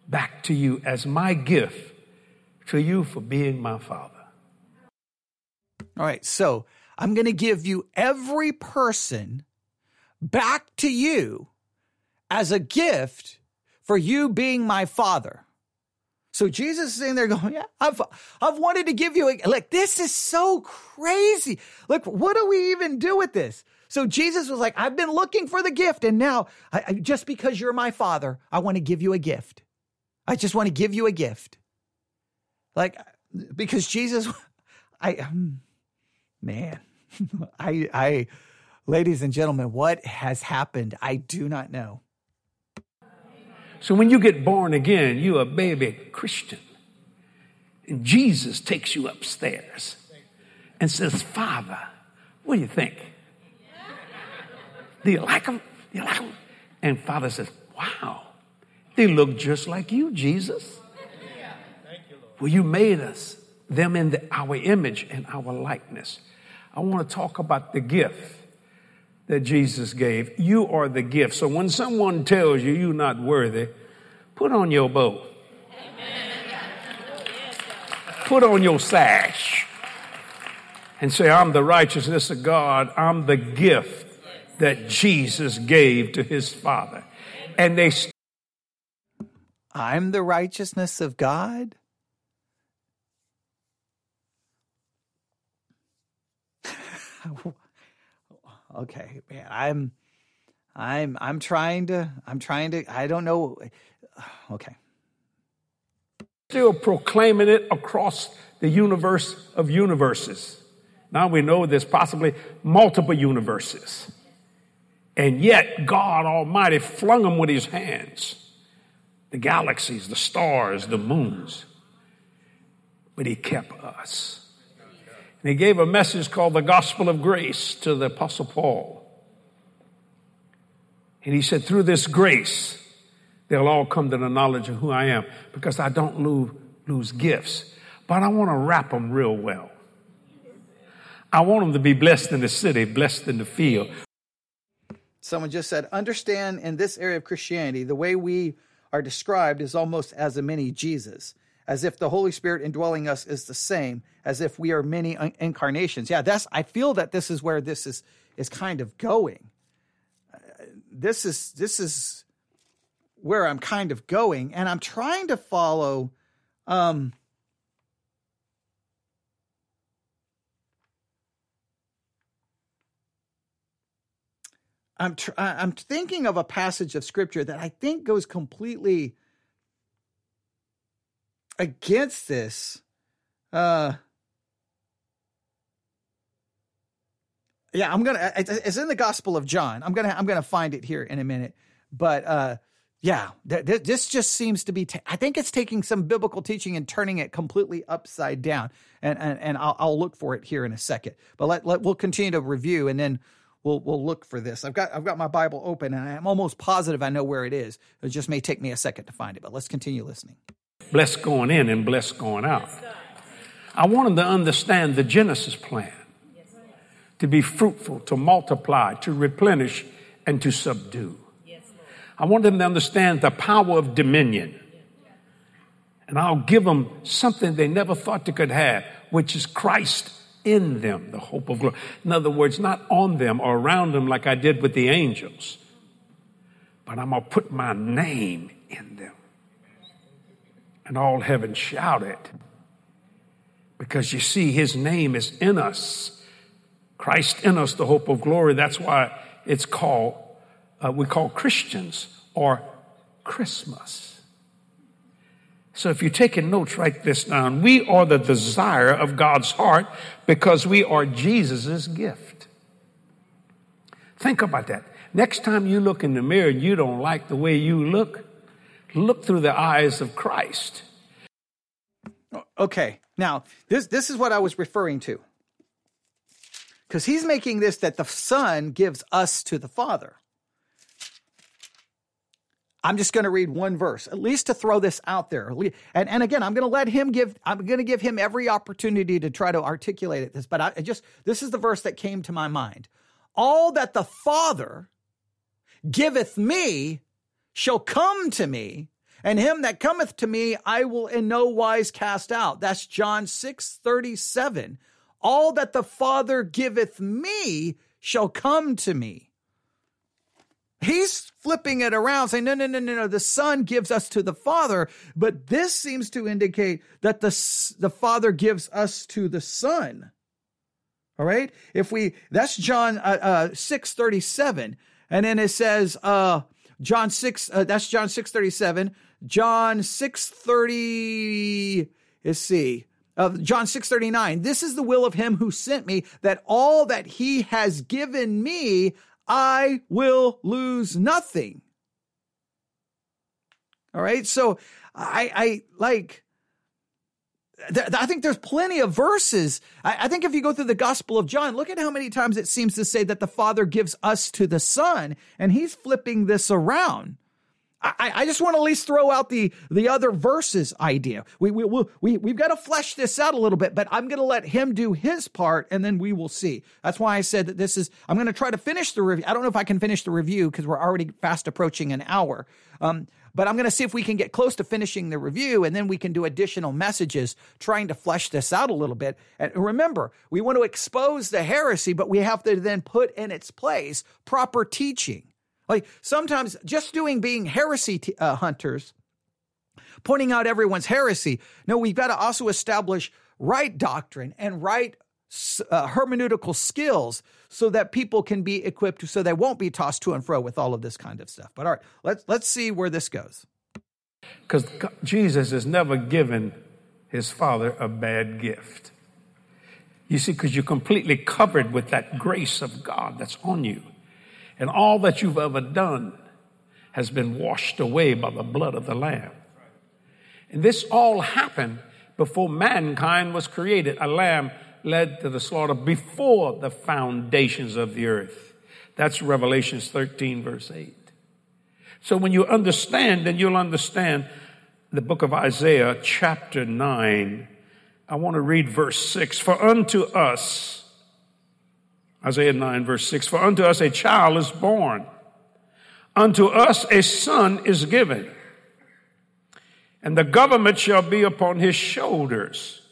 back to you as my gift to you for being my father. All right, so I'm going to give you every person back to you as a gift for you being my father. So Jesus is sitting there going, yeah, I've, I've wanted to give you a, like, this is so crazy. Like, what do we even do with this? So Jesus was like, I've been looking for the gift, and now, I, I, just because you're my father, I want to give you a gift. I just want to give you a gift. Like, because Jesus, I, um, man, I, I, ladies and gentlemen, what has happened? I do not know. So when you get born again, you're a baby Christian. And Jesus takes you upstairs and says, Father, what do you think? Do you like them? Do you like them? And Father says, Wow, they look just like you, Jesus. Well, you made us, them in the, our image and our likeness. I want to talk about the gift that Jesus gave. You are the gift. So when someone tells you you're not worthy, put on your bow. Put on your sash and say, I'm the righteousness of God. I'm the gift that Jesus gave to his Father. And they. I'm the righteousness of God? okay, man. I'm I'm I'm trying to I'm trying to I don't know okay. Still proclaiming it across the universe of universes. Now we know there's possibly multiple universes. And yet God Almighty flung them with his hands. The galaxies, the stars, the moons. But he kept us. And he gave a message called the Gospel of Grace to the Apostle Paul. And he said, through this grace, they'll all come to the knowledge of who I am because I don't lose, lose gifts, but I want to wrap them real well. I want them to be blessed in the city, blessed in the field. Someone just said, understand in this area of Christianity, the way we are described is almost as a mini Jesus as if the Holy Spirit indwelling us is the same as if we are many incarnations. Yeah, that's I feel that this is where this is is kind of going. Uh, this is this is where I'm kind of going, and I'm trying to follow. Um, I'm tr- I'm thinking of a passage of scripture that I think goes completely against this. Uh, yeah, I'm gonna. It's in the Gospel of John. I'm gonna. I'm gonna find it here in a minute. But uh, yeah, th- th- this just seems to be. I think it's taking some biblical teaching and turning it completely upside down. And and and I'll, I'll look for it here in a second. But let, let we'll continue to review and then we'll we'll look for this. I've got I've got my Bible open and I'm almost positive I know where it is. It just may take me a second to find it. But let's continue listening blessed going in and blessed going out. I want them to understand the Genesis plan to be fruitful, to multiply, to replenish, and to subdue. I want them to understand the power of dominion. And I'll give them something they never thought they could have, which is Christ in them, the hope of glory. In other words, not on them or around them like I did with the angels, but I'm going to put my name in them. And all heaven shouted. Because you see, his name is in us. Christ in us, the hope of glory. That's why it's called, uh, we call Christians or Christmas. So if you're taking notes, write this down. We are the desire of God's heart because we are Jesus' gift. Think about that. Next time you look in the mirror and you don't like the way you look, look through the eyes of Christ. Okay, now this this is what I was referring to. Because he's making this that the Son gives us to the Father. I'm just going to read one verse, at least to throw this out there. And, and again, I'm going to let him give, I'm going to give him every opportunity to try to articulate it, this, but I just, this is the verse that came to my mind. All that the Father giveth me shall come to me, and him that cometh to me I will in no wise cast out. That's John 6 37. All that the Father giveth me shall come to me. He's flipping it around, saying, no, no, no, no, no. The Son gives us to the Father, but this seems to indicate that the, the Father gives us to the Son. All right. If we, that's John uh, uh, 6 37. And then it says, uh, John 6, uh, that's John 637. John 630, let's see. Uh, John 639, this is the will of him who sent me, that all that he has given me, I will lose nothing. All right. So I, I like, I think there's plenty of verses. I, think if you go through the Gospel of John, look at how many times it seems to say that the Father gives us to the Son, and he's flipping this around. I, I just want to at least throw out the the other verses idea. We we we we've got to flesh this out a little bit, but I'm going to let him do his part, and then we will see. That's why I said that this is. I'm going to try to finish the review. I don't know if I can finish the review because we're already fast approaching an hour. Um, but I'm going to see if we can get close to finishing the review and then we can do additional messages trying to flesh this out a little bit. And remember, we want to expose the heresy, but we have to then put in its place proper teaching. Like sometimes just doing being heresy t- uh, hunters, pointing out everyone's heresy. No, we've got to also establish right doctrine and right uh, hermeneutical skills so that people can be equipped so they won't be tossed to and fro with all of this kind of stuff. But all right, let's let's see where this goes. Because Jesus has never given his father a bad gift. You see, because you're completely covered with that grace of God that's on you. And all that you've ever done has been washed away by the blood of the Lamb. And this all happened before mankind was created. A lamb led to the slaughter before the foundations of the earth. That's Revelations 13, verse 8. So when you understand, then you'll understand the book of Isaiah, chapter 9. I want to read verse 6. For unto us, Isaiah 9, verse 6, for unto us a child is born, unto us a son is given, and the government shall be upon his shoulders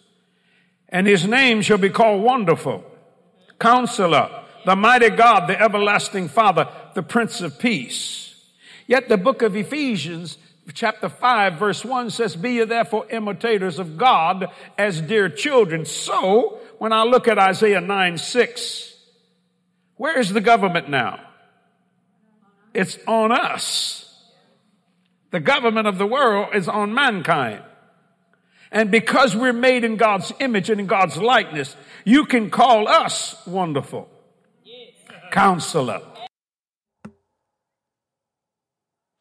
and his name shall be called Wonderful, Counselor, the Mighty God, the Everlasting Father, the Prince of Peace. Yet the book of Ephesians, chapter 5, verse 1 says, Be ye therefore imitators of God as dear children. So, when I look at Isaiah 9, 6, where is the government now? It's on us. The government of the world is on mankind. And because we're made in God's image and in God's likeness, you can call us wonderful. Counselor.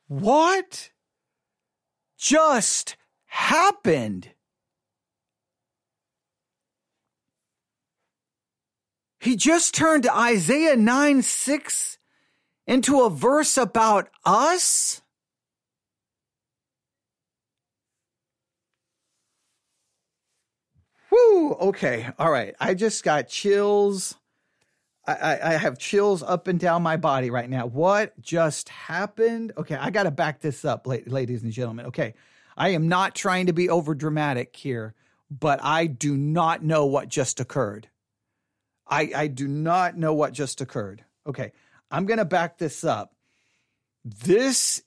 What just happened? He just turned Isaiah 9 6 into a verse about us? Whoo, okay, all right. I just got chills. I, I, I have chills up and down my body right now. What just happened? Okay, I got to back this up, ladies and gentlemen. Okay, I am not trying to be over dramatic here, but I do not know what just occurred. I, I do not know what just occurred. Okay, I'm going to back this up. This,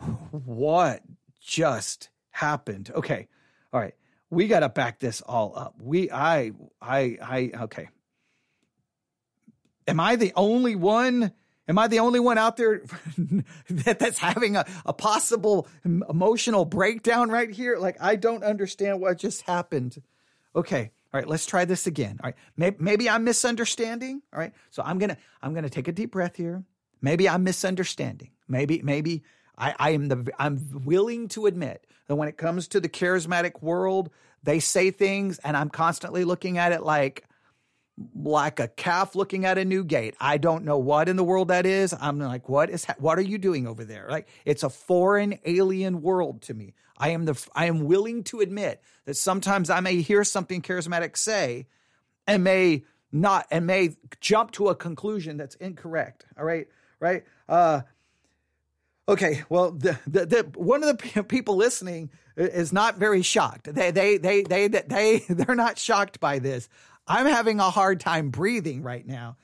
what just happened? Okay, all right. We got to back this all up. We, I, I, I, okay. Am I the only one? Am I the only one out there that, that's having a, a possible emotional breakdown right here? Like, I don't understand what just happened. Okay. All right, let's try this again. All right, maybe, maybe I'm misunderstanding. All right, so I'm gonna I'm gonna take a deep breath here. Maybe I'm misunderstanding. Maybe maybe I, I am the I'm willing to admit that when it comes to the charismatic world, they say things and I'm constantly looking at it like like a calf looking at a new gate. I don't know what in the world that is. I'm like, what is what are you doing over there? Like it's a foreign alien world to me. I am the I am willing to admit that sometimes I may hear something charismatic say and may not and may jump to a conclusion that's incorrect. All right? Right? Uh Okay, well, the, the, the, one of the people listening is not very shocked. They they they they they they're not shocked by this. I'm having a hard time breathing right now.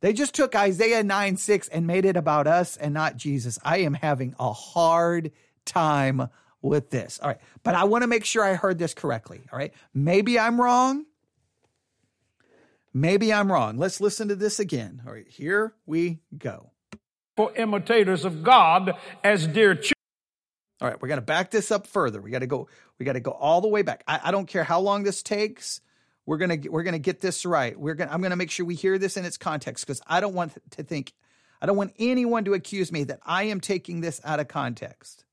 They just took Isaiah 9 6 and made it about us and not Jesus. I am having a hard time with this. All right. But I want to make sure I heard this correctly. All right. Maybe I'm wrong. Maybe I'm wrong. Let's listen to this again. All right. Here we go. For imitators of God as dear children. All right, we're going to back this up further. We got to go. We got to go all the way back. I, I, don't care how long this takes. We're gonna we're gonna get this right. We're gonna I'm gonna make sure we hear this in its context because I don't want to think. I don't want anyone to accuse me that I am taking this out of context.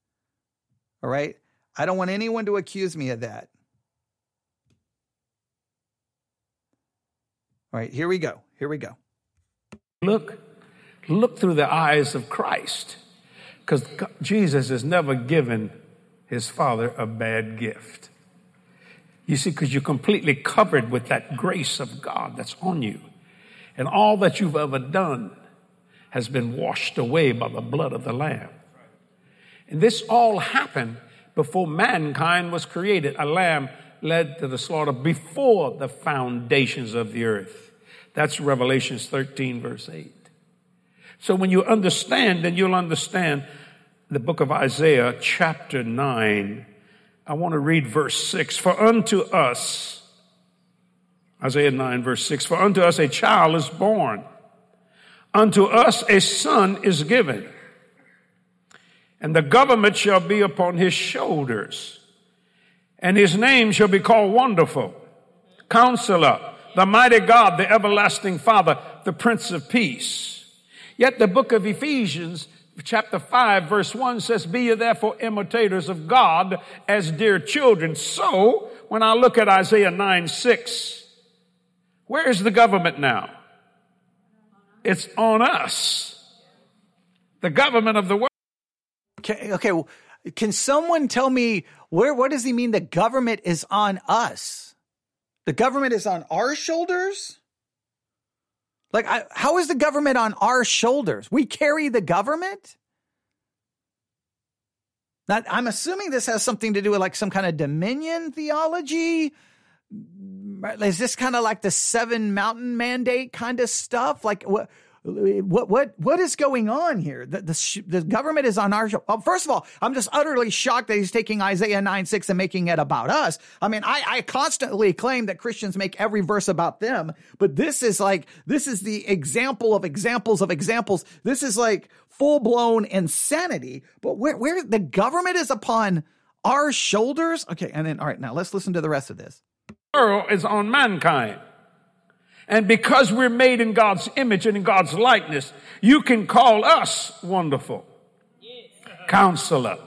All right, I don't want anyone to accuse me of that. All right, here we go. Here we go. Look, look through the eyes of Christ. Because Jesus has never given his father a bad gift. You see, because you're completely covered with that grace of God that's on you. And all that you've ever done has been washed away by the blood of the Lamb. And this all happened before mankind was created. A lamb led to the slaughter before the foundations of the earth. That's Revelations 13, verse 8. So when you understand, then you'll understand the book of Isaiah, chapter 9. I want to read verse 6. For unto us, Isaiah 9, verse 6, for unto us a child is born, unto us a son is given, and the government shall be upon his shoulders, and his name shall be called Wonderful, Counselor, the Mighty God, the Everlasting Father, the Prince of Peace. Yet the book of Ephesians chapter 5 verse 1 says, Be ye therefore imitators of God as dear children. So, when I look at Isaiah 9 6, where is the government now? It's on us. The government of the world. Okay, okay. Can someone tell me where, what does he mean the government is on us? The government is on our shoulders? Like, I, how is the government on our shoulders? We carry the government? Now, I'm assuming this has something to do with like some kind of dominion theology. Is this kind of like the seven mountain mandate kind of stuff? Like, what? What what what is going on here? The, the, the government is on our. Well, oh, first of all, I'm just utterly shocked that he's taking Isaiah 9 6 and making it about us. I mean, I, I constantly claim that Christians make every verse about them, but this is like this is the example of examples of examples. This is like full blown insanity. But where where the government is upon our shoulders. Okay, and then all right, now let's listen to the rest of this. World is on mankind. And because we're made in God's image and in God's likeness, you can call us wonderful. Counselor.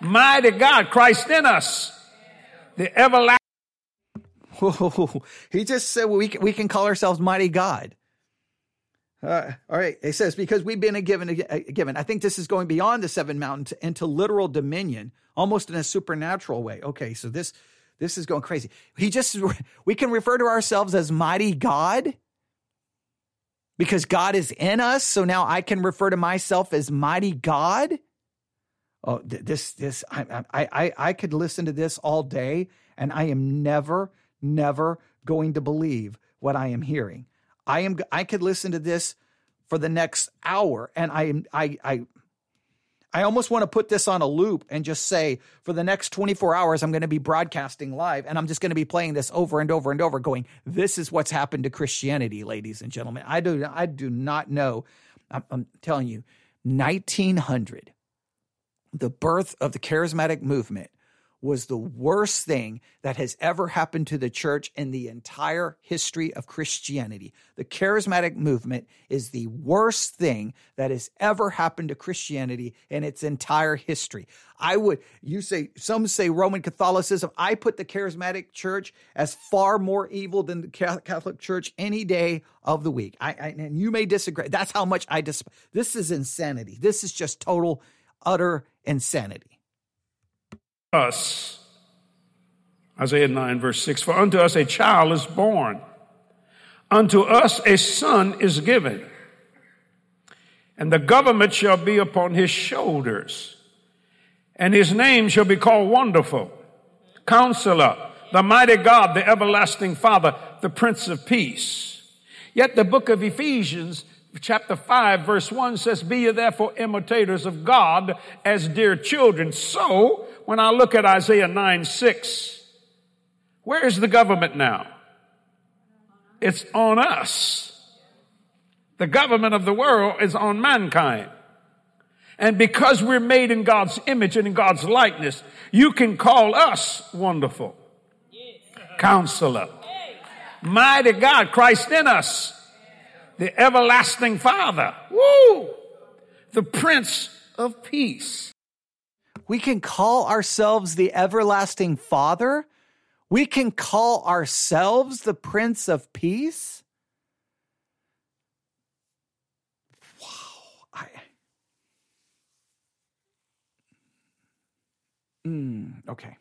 Mighty God, Christ in us. The everlasting. he just said we, can, we can call ourselves mighty God. Uh, all right. It says, because we've been a given, a given. I think this is going beyond the seven mountains into literal dominion, almost in a supernatural way. Okay. So this, this is going crazy. He just, we can refer to ourselves as mighty God because God is in us. So now I can refer to myself as mighty God. Oh, this, this, I, I, I, I could listen to this all day and I am never, never going to believe what I am hearing. I am, I could listen to this for the next hour and I am, I, I, I almost want to put this on a loop and just say for the next 24 hours, I'm going to be broadcasting live and I'm just going to be playing this over and over and over, going, This is what's happened to Christianity, ladies and gentlemen. I do, I do not know. I'm, I'm telling you, 1900, the birth of the charismatic movement was the worst thing that has ever happened to the church in the entire history of Christianity. The charismatic movement is the worst thing that has ever happened to Christianity in its entire history. I would, you say, some say Roman Catholicism. I put the charismatic church as far more evil than the Catholic church any day of the week. I, I and you may disagree. That's how much I despise. This is insanity. This is just total, utter insanity us. Isaiah 9, verse 6 For unto us a child is born, unto us a son is given, and the government shall be upon his shoulders, and his name shall be called Wonderful, Counselor, the Mighty God, the Everlasting Father, the Prince of Peace. Yet the book of Ephesians chapter 5 verse 1 says, Be ye therefore imitators of God as dear children. So when I look at Isaiah 9 6, where is the government now? It's on us. The government of the world is on mankind. And because we're made in God's image and in God's likeness, you can call us wonderful. Counselor. Mighty God, Christ in us. The everlasting Father. Woo! The Prince of Peace. We can call ourselves the everlasting Father. We can call ourselves the Prince of Peace. Wow. I, mm, okay.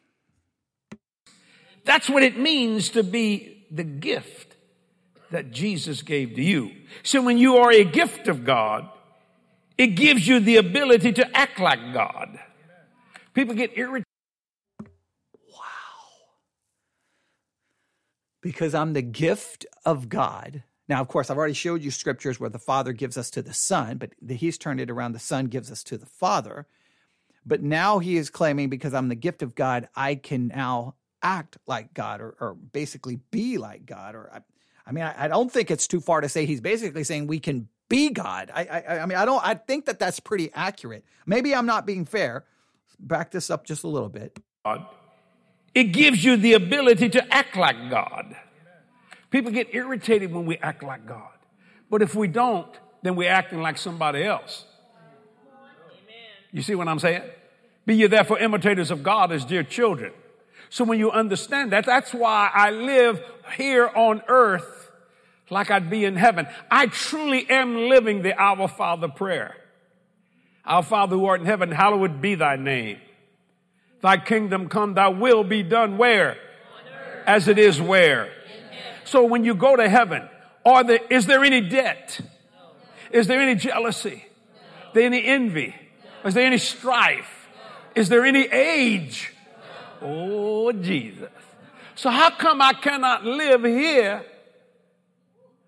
That's what it means to be the gift that Jesus gave to you. So when you are a gift of God, it gives you the ability to act like God. People get irritated. Wow. Because I'm the gift of God. Now, of course, I've already showed you scriptures where the Father gives us to the Son, but he's turned it around. The Son gives us to the Father. But now he is claiming because I'm the gift of God, I can now act like God or, or basically be like God. Or I, mean, I, I, don't think it's too far to say he's basically saying we can be God. I, I, I mean, I don't. I think that that's pretty accurate. Maybe I'm not being fair. Back this up just a little bit. God. It gives you the ability to act like God. People get irritated when we act like God. But if we don't, then we're acting like somebody else. You see what I'm saying? Be ye therefore imitators of God as dear children. So when you understand that, that's why I live here on earth like I'd be in heaven. I truly am living the Our Father prayer. Our Father who art in heaven, hallowed be thy name. Thy kingdom come, thy will be done where? As it is where? So when you go to heaven, are there, is there any debt? Is there any jealousy? Is there any envy? Is there any strife? Is there any age? Oh, Jesus. So how come I cannot live here?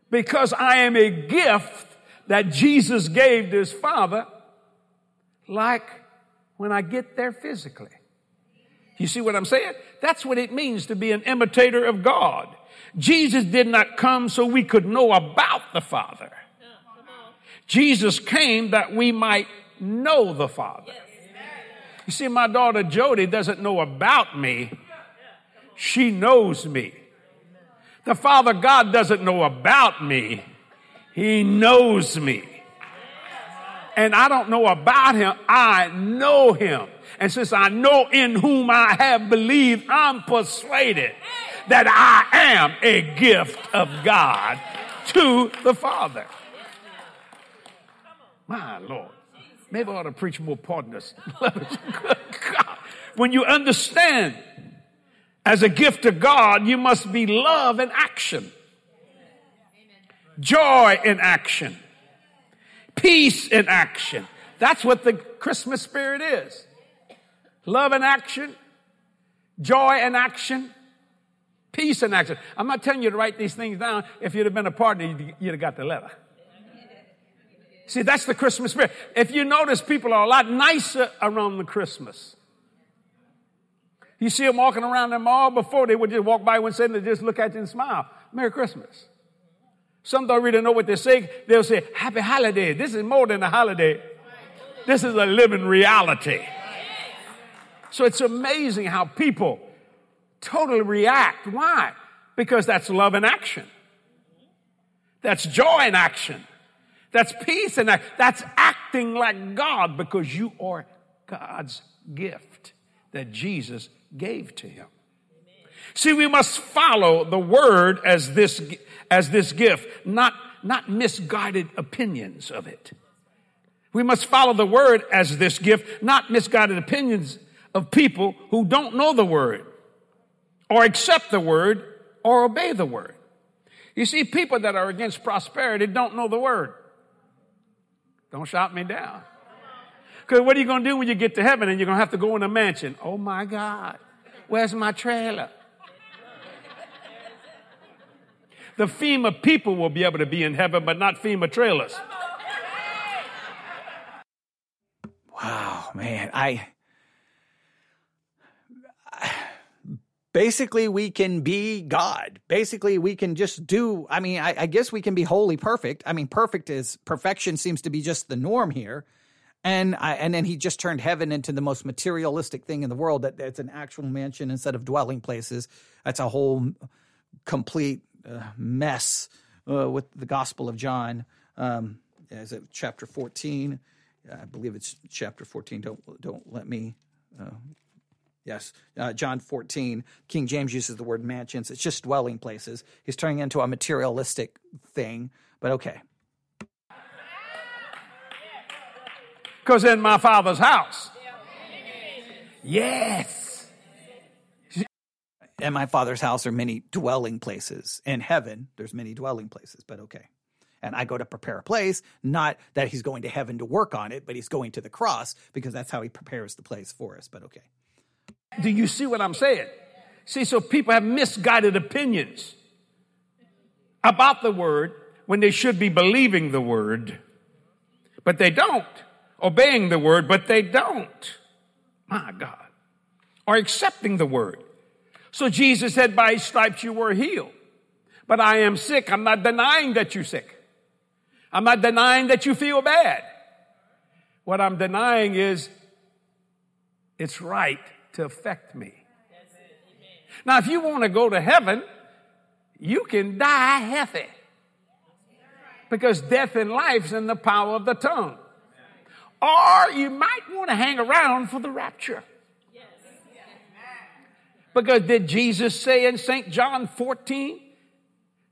Because I am a gift that Jesus gave to his father, like when I get there physically. You see what I'm saying? That's what it means to be an imitator of God. Jesus did not come so we could know about the Father. Jesus came that we might know the Father. You see, my daughter Jody doesn't know about me. She knows me. The Father God doesn't know about me. He knows me. And I don't know about him. I know him. And since I know in whom I have believed, I'm persuaded that I am a gift of God to the Father. My Lord. Maybe I ought to preach more partners. when you understand as a gift of God, you must be love in action, joy in action, peace in action. That's what the Christmas spirit is. Love in action, joy in action, peace in action. I'm not telling you to write these things down. If you'd have been a partner, you'd, you'd have got the letter. See, that's the Christmas spirit. If you notice, people are a lot nicer around the Christmas. You see them walking around the mall before they would just walk by one second and just look at you and smile. Merry Christmas. Some don't really know what they're saying. They'll say, Happy holiday. This is more than a holiday. This is a living reality. So it's amazing how people totally react. Why? Because that's love in action. That's joy in action. That's peace in action. that's acting like God because you are God's gift that Jesus gave to him. See, we must follow the word as this, as this gift, not, not misguided opinions of it. We must follow the word as this gift, not misguided opinions of people who don't know the word or accept the word or obey the word. You see, people that are against prosperity don't know the word. Don't shout me down. Because what are you going to do when you get to heaven and you're going to have to go in a mansion? Oh my God, where's my trailer? The FEMA people will be able to be in heaven, but not FEMA trailers. Wow, man. I basically we can be God. Basically, we can just do. I mean, I, I, guess we can be wholly perfect. I mean, perfect is perfection seems to be just the norm here. And I, and then he just turned heaven into the most materialistic thing in the world. That it's an actual mansion instead of dwelling places. That's a whole complete uh, mess uh, with the Gospel of John. Um, is it chapter fourteen? I believe it's chapter fourteen. Don't don't let me. Uh, Yes, uh, John 14, King James uses the word mansions. It's just dwelling places. He's turning into a materialistic thing, but okay. Because in my father's house. Yes. In my father's house are many dwelling places. In heaven, there's many dwelling places, but okay. And I go to prepare a place, not that he's going to heaven to work on it, but he's going to the cross because that's how he prepares the place for us, but okay. Do you see what I'm saying? See, so people have misguided opinions about the word when they should be believing the word, but they don't. Obeying the word, but they don't. My God. Or accepting the word. So Jesus said, by his stripes you were healed. But I am sick. I'm not denying that you're sick. I'm not denying that you feel bad. What I'm denying is it's right to affect me. Now, if you want to go to heaven, you can die healthy. Because death and life is in the power of the tongue. Or you might want to hang around for the rapture. Because did Jesus say in St. John 14,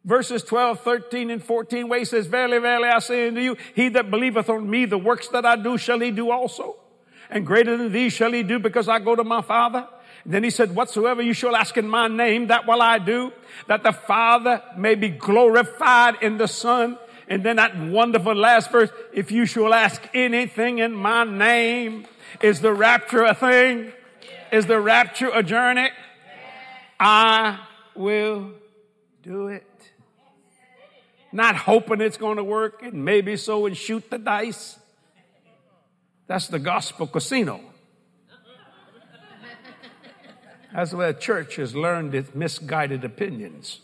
verses 12, 13, and 14, where he says, Verily, verily, I say unto you, he that believeth on me, the works that I do shall he do also and greater than these shall he do because I go to my Father. And then he said, whatsoever you shall ask in my name, that will I do, that the Father may be glorified in the Son. And then that wonderful last verse, if you shall ask anything in my name, is the rapture a thing? Is the rapture a journey? I will do it. Not hoping it's going to work and maybe so and shoot the dice. That's the gospel casino. That's where church has learned its misguided opinions.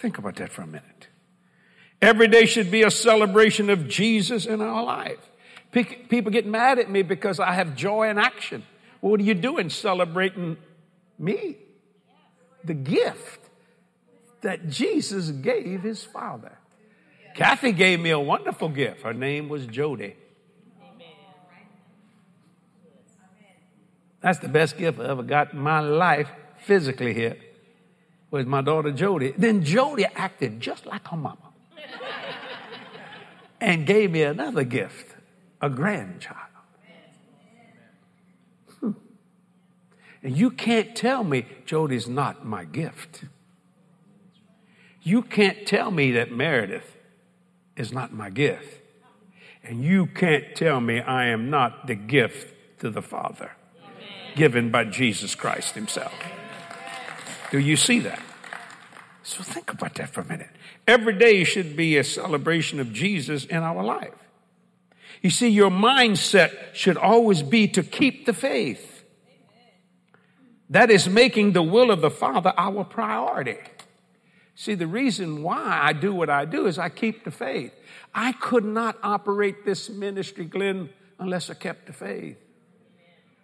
Think about that for a minute. Every day should be a celebration of Jesus in our life. People get mad at me because I have joy in action. what are you doing celebrating me? The gift that Jesus gave his Father. Cathy gave me a wonderful gift. Her name was Jody. That's the best gift I ever got in my life physically here was my daughter Jody. Then Jody acted just like her mama and gave me another gift, a grandchild. Hmm. And you can't tell me Jody's not my gift. You can't tell me that Meredith is not my gift. And you can't tell me I am not the gift to the Father given by Jesus Christ Himself. Do you see that? So think about that for a minute. Every day should be a celebration of Jesus in our life. You see, your mindset should always be to keep the faith. That is making the will of the Father our priority. See, the reason why I do what I do is I keep the faith. I could not operate this ministry, Glenn, unless I kept the faith.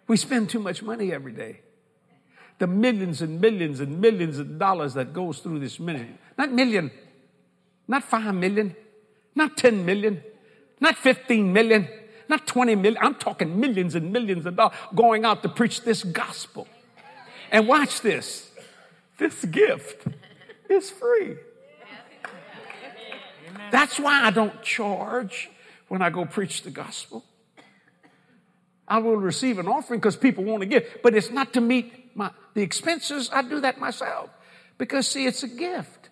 We spend too much money every day. The millions and millions and millions of dollars that goes through this ministry. Not million, not five million, not 10 million, not 15 million, not 20 million. I'm talking millions and millions of dollars going out to preach this gospel. And watch this. This gift is free. That's why I don't charge when I go preach the gospel. I will receive an offering because people want to give, but it's not to meet my, the expenses. I do that myself because see, it's a gift.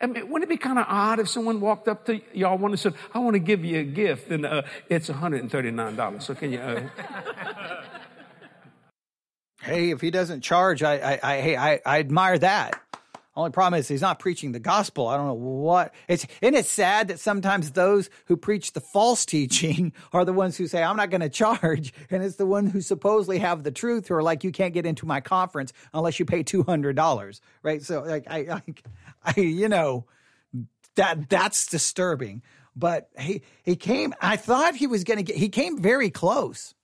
I mean, wouldn't it be kind of odd if someone walked up to y'all one and said, I want to give you a gift and uh, it's $139. So can you, uh... Hey, if he doesn't charge, I, I, I, hey, I, I admire that. Only problem is he's not preaching the gospel. I don't know what it's. And it's sad that sometimes those who preach the false teaching are the ones who say, I'm not going to charge. And it's the one who supposedly have the truth who are like, you can't get into my conference unless you pay $200. Right. So like, I, I, I you know, that that's disturbing. But he, he came, I thought he was going to get, he came very close.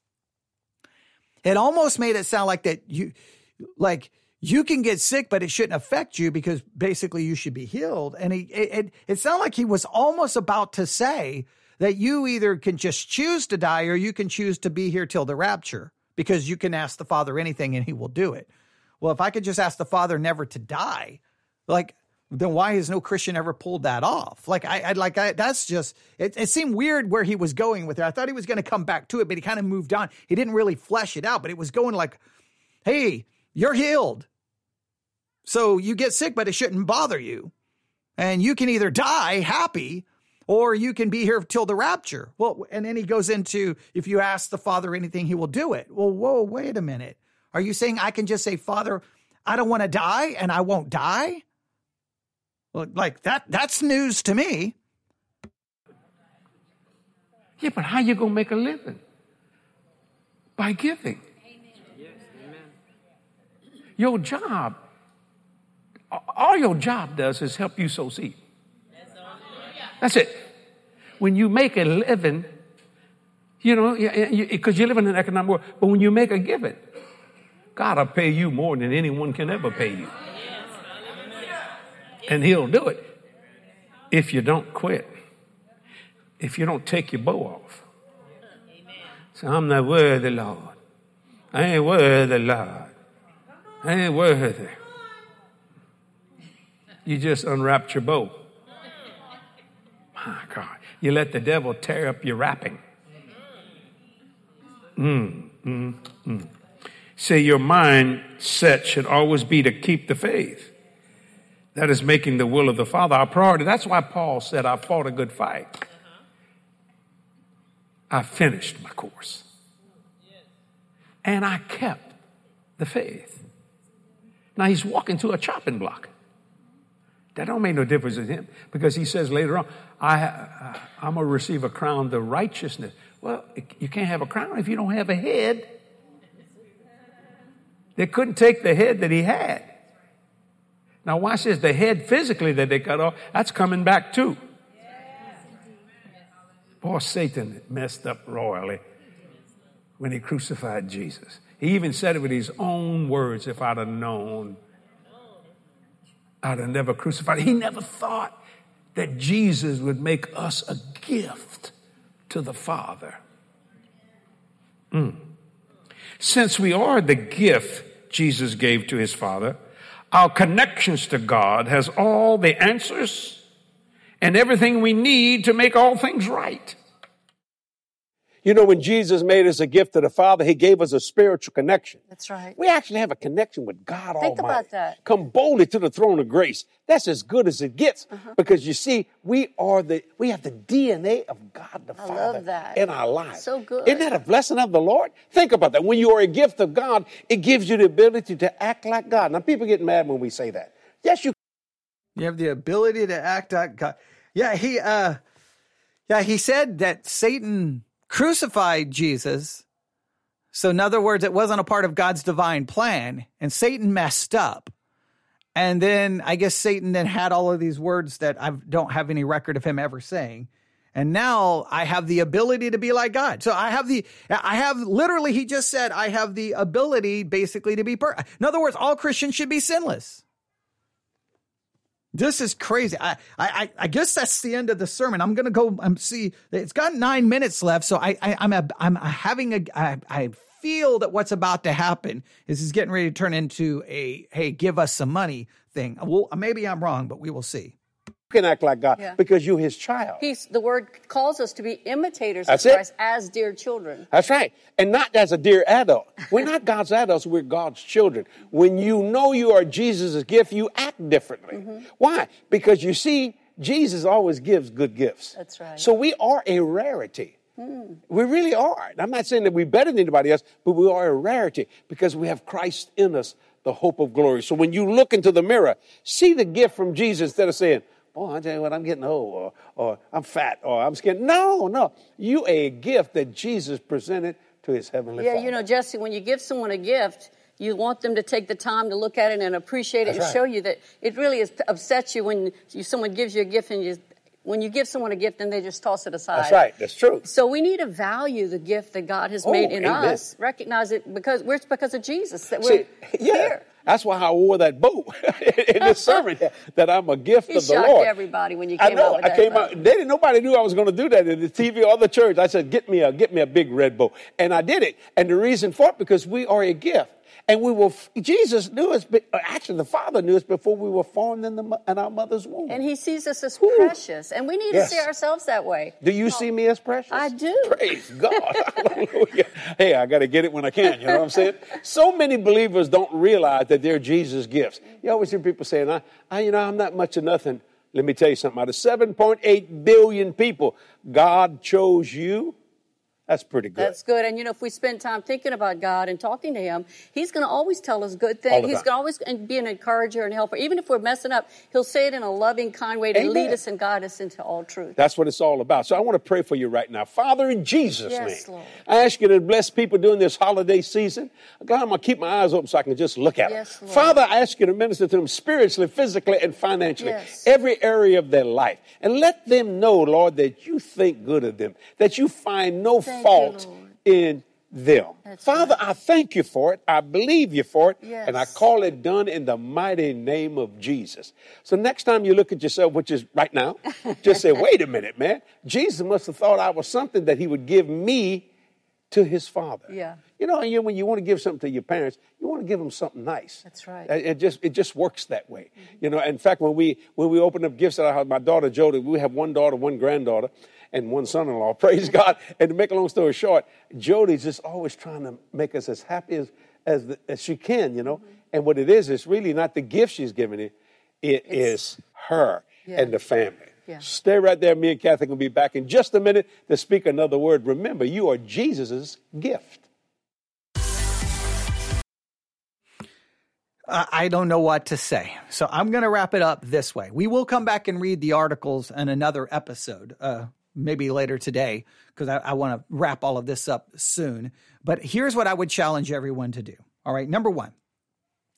It almost made it sound like that you, like, you can get sick, but it shouldn't affect you because basically you should be healed. And he, it, it, it sounded like he was almost about to say that you either can just choose to die or you can choose to be here till the rapture because you can ask the Father anything and he will do it. Well, if I could just ask the Father never to die, like, then why has no Christian ever pulled that off? Like, I, I like, I, that's just, it, it seemed weird where he was going with it. I thought he was going to come back to it, but he kind of moved on. He didn't really flesh it out, but it was going like, hey, you're healed. So you get sick, but it shouldn't bother you. And you can either die happy or you can be here till the rapture. Well, and then he goes into if you ask the Father anything, he will do it. Well, whoa, wait a minute. Are you saying I can just say, Father, I don't want to die and I won't die? Well, like that, that's news to me. Yeah, but how you gonna make a living? By giving. Your job, all your job does is help you sow seed. That's it. When you make a living, you know, because you live in an economic world, but when you make a giving, God will pay you more than anyone can ever pay you. And He'll do it if you don't quit, if you don't take your bow off. So I'm not worthy, Lord. I ain't worthy, Lord. Ain't worthy. You just unwrapped your bow. My God. You let the devil tear up your wrapping. Mm, mm, mm. Say your mindset should always be to keep the faith. That is making the will of the Father our priority. That's why Paul said, I fought a good fight. I finished my course. And I kept the faith. Now he's walking to a chopping block. That don't make no difference to him because he says later on, I, I, I'm going to receive a crown of righteousness. Well, you can't have a crown if you don't have a head. They couldn't take the head that he had. Now watch this, the head physically that they cut off, that's coming back too. Boy, Satan messed up royally when he crucified Jesus. He even said it with his own words if I'd have known, I'd have never crucified. He never thought that Jesus would make us a gift to the Father. Mm. Since we are the gift Jesus gave to his Father, our connections to God has all the answers and everything we need to make all things right. You know, when Jesus made us a gift to the Father, He gave us a spiritual connection. That's right. We actually have a connection with God Almighty. Think Almighty. about that. Come boldly to the throne of grace. That's as good as it gets Uh-huh. because you see, we are the we have the DNA of God the I Father love that. in our lives. So good. Isn't that a blessing of the Lord? Think about that. When you are a gift of God, it gives you the ability to act like God. Now, people get mad when we say that. Yes, you You have the ability to act like God. Yeah, he uh yeah, he said that Satan crucified Jesus. So in other words, it wasn't a part of God's divine plan and Satan messed up. And then I guess Satan then had all of these words that I don't have any record of him ever saying. And now I have the ability to be like God. So I have the, I have literally, he just said, I have the ability basically to be, per- in other words, all Christians should be sinless. This is crazy. I, I, I guess that's the end of the sermon. I'm gonna go and see. It's got nine minutes left, so I, I I'm a, I'm having a I, I feel that what's about to happen is is getting ready to turn into a hey, give us some money thing. Well, maybe I'm wrong, but we will see. Can act like God Yeah. because you're His child. He's, the word calls us to be imitators That's of it. Christ as dear children. That's right. And not as a dear adult. We're not God's adults, we're God's children. When you know you are Jesus' gift, you act differently. Mm-hmm. Why? Because you see, Jesus always gives good gifts. That's right. So we are a rarity. We really are. I'm not saying that we're better than anybody else, but we are a rarity because we have Christ in us the hope of glory. So when you look into the mirror, see the gift from Jesus instead of saying, Oh, I tell you what, I'm getting old, or, or I'm fat, or I'm scared. No, no. You a gift that Jesus presented to his heavenly father. Yeah, Father. you know, Jesse, when you give someone a gift, you want them to take the time to look at it and appreciate it That's and right. show you that it really is, upsets you when you, someone gives you a gift and you, when you give someone a gift and they just toss it aside. That's right. That's true. So we need to value the gift that God has Oh, made in amen. us, recognize it because we're it's because of Jesus that we're See, yeah. here. That's why I wore that bow in this sermon that I'm a gift You of the Lord. You shocked Lord. everybody when you I came know. out with I came bow. out. They didn't. Nobody knew I was going to do that in the TV or the church. I said, "Get me a get me a big red bow," and I did it. And the reason for it because we are a gift, and we will. Jesus knew us. Actually, the Father knew us before we were formed in the in our mother's womb. And he sees us as Whew. precious. And we need Yes. to see ourselves that way. do you see me as precious? I do. Praise God. Hallelujah. Hey, I got to get it when I can. You know what I'm saying? So many believers don't realize that they're Jesus' gifts. You always hear people saying, I, I, you know, I'm not much of nothing. Let me tell you something. Out of 7.8 billion people, God chose you. That's pretty good. That's good. And you know, if we spend time thinking about God and talking to Him, He's going to always tell us good things. He's going to always be an encourager and helper. Even if we're messing up, He'll say it in a loving, kind way to Amen. lead us and guide us into all truth. That's what it's all about. So I want to pray for you right now. Father, in Jesus' Yes, name, Lord. I ask you to bless people during this holiday season. God, I'm going to keep my eyes open so I can just look at Yes, them. Lord. Father, I ask you to minister to them spiritually, physically, and financially, Yes. every area of their life. And let them know, Lord, that you think good of them, that you find no Thank you, fault Lord. in them. That's Father, right. I thank you for it. I believe you for it. Yes. And I call it done in the mighty name of Jesus. So next time you look at yourself, which is right now, just say, wait a minute, man. Jesus must have thought I was something that he would give me to his father. Yeah. You know, and you, when you want to give something to your parents, you want to give them something nice. That's right. It, it just it just works that way. You know, in fact, when we when we open up gifts at our house, my daughter Jody, we have one daughter, one granddaughter, and one son-in-law. Praise God. And to make a long story short, Jody's just always trying to make us as happy as as, the, as she can. You know, and what it is, it's really not the gift she's giving it; it is her Yeah. and the family. Yeah. Stay right there. Me and Cathy will be back in just a minute to speak another word. Remember, you are Jesus' gift. I don't know what to say. So I'm going to wrap it up this way. We will come back and read the articles in another episode, uh, maybe later today, because I, I want to wrap all of this up soon. But here's what I would challenge everyone to do. All right. Number one,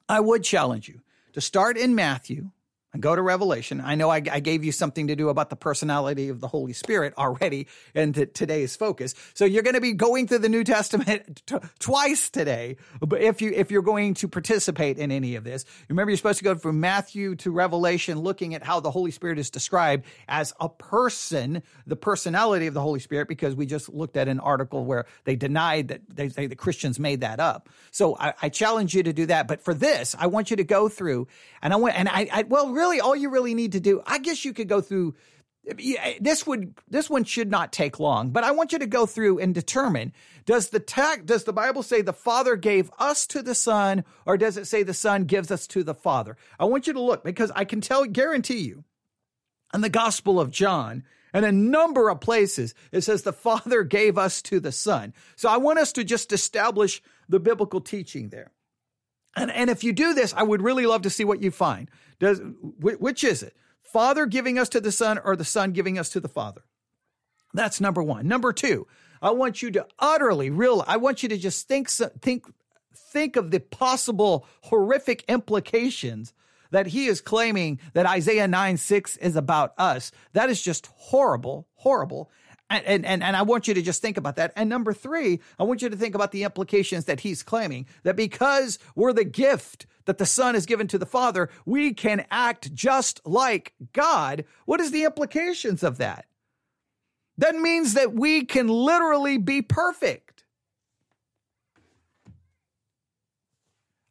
I would challenge you to start in Matthew and go to Revelation. I know I, I gave you something to do about the personality of the Holy Spirit already t- today's focus. So you're going to be going through the New Testament t- twice today. But if you if you're going to participate in any of this, remember you're supposed to go from Matthew to Revelation, looking at how the Holy Spirit is described as a person, the personality of the Holy Spirit, because we just looked at an article where they denied that they say the Christians made that up. So I, I challenge you to do that. But for this, I want you to go through, and I want, and I, I well, really, all you really need to do, I guess you could go through. This would this one should not take long, but I want you to go through and determine does the tag does the Bible say the Father gave us to the Son, or does it say the Son gives us to the Father? I want you to look because I can tell guarantee you in the Gospel of John and a number of places it says the Father gave us to the Son. So I want us to just establish the biblical teaching there. And, and if you do this, I would really love to see what you find. Does wh- which is it? Father giving us to the Son or the Son giving us to the Father? That's number one. Number two, I want you to utterly real. I want you to just think think think of the possible horrific implications that he is claiming that Isaiah 9 6 is about us. That is just horrible, horrible. And, and, and, I want you to just think about that. And number three, I want you to think about the implications that he's claiming that because we're the gift that the Son is given to the Father, we can act just like God. What is the implications of that? That means that we can literally be perfect.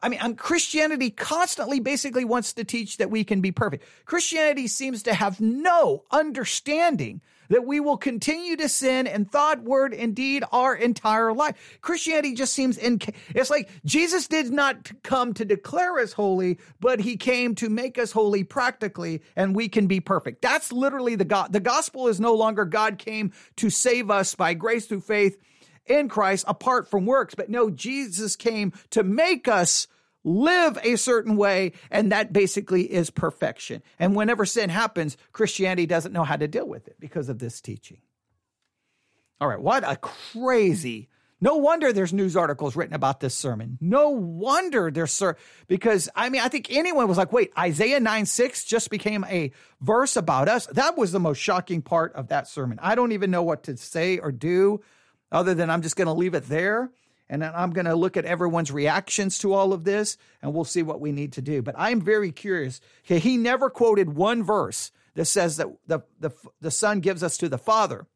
I mean, Christianity constantly basically wants to teach that we can be perfect. Christianity seems to have no understanding that we will continue to sin in thought, word, and deed our entire life. Christianity just seems in, it's like Jesus did not come to declare us holy, but he came to make us holy practically and we can be perfect. That's literally the God. The gospel is no longer God came to save us by grace through faith in Christ apart from works. But no, Jesus came to make us live a certain way, and that basically is perfection. And whenever sin happens, Christianity doesn't know how to deal with it because of this teaching. All right, what a crazy. No wonder there's news articles written about this sermon. No wonder there's sir because I mean I think anyone was like, wait, Isaiah 9 6 just became a verse about us. That was the most shocking part of that sermon. I don't even know what to say or do other than I'm just going to leave it there. And then I'm going to look at everyone's reactions to all of this and we'll see what we need to do. But I'm very curious. He never quoted one verse that says that the, the, the Son gives us to the Father.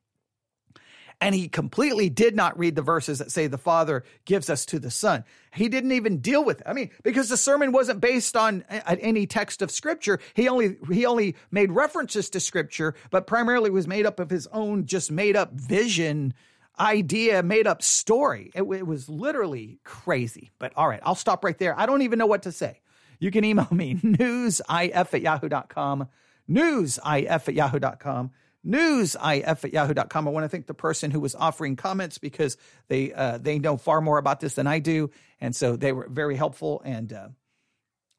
And he completely did not read the verses that say the Father gives us to the Son. He didn't even deal with it. I mean, because the sermon wasn't based on any text of Scripture. He only he only made references to Scripture, but primarily was made up of his own just made up vision idea, made up story. It, it, was literally crazy. But all right, I'll stop right there. I don't even know what to say. You can email me newsif at yahoo.com, newsif at yahoo.com, newsif at yahoo.com. I want to thank the person who was offering comments because they uh, they know far more about this than I do. And so they were very helpful. And uh,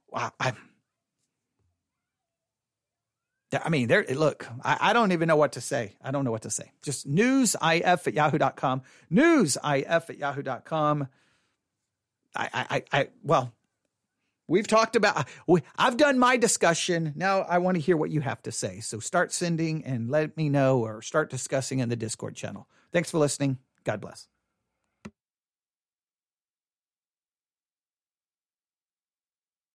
wow, I'm I mean, there. Look, I, I, don't even know what to say. I don't know what to say. Just newsif at yahoo.com. Newsif at yahoo.com. I, I, I, well, we've talked about, we, I've done my discussion. Now I want to hear what you have to say. So start sending and let me know or start discussing in the Discord channel. Thanks for listening. God bless.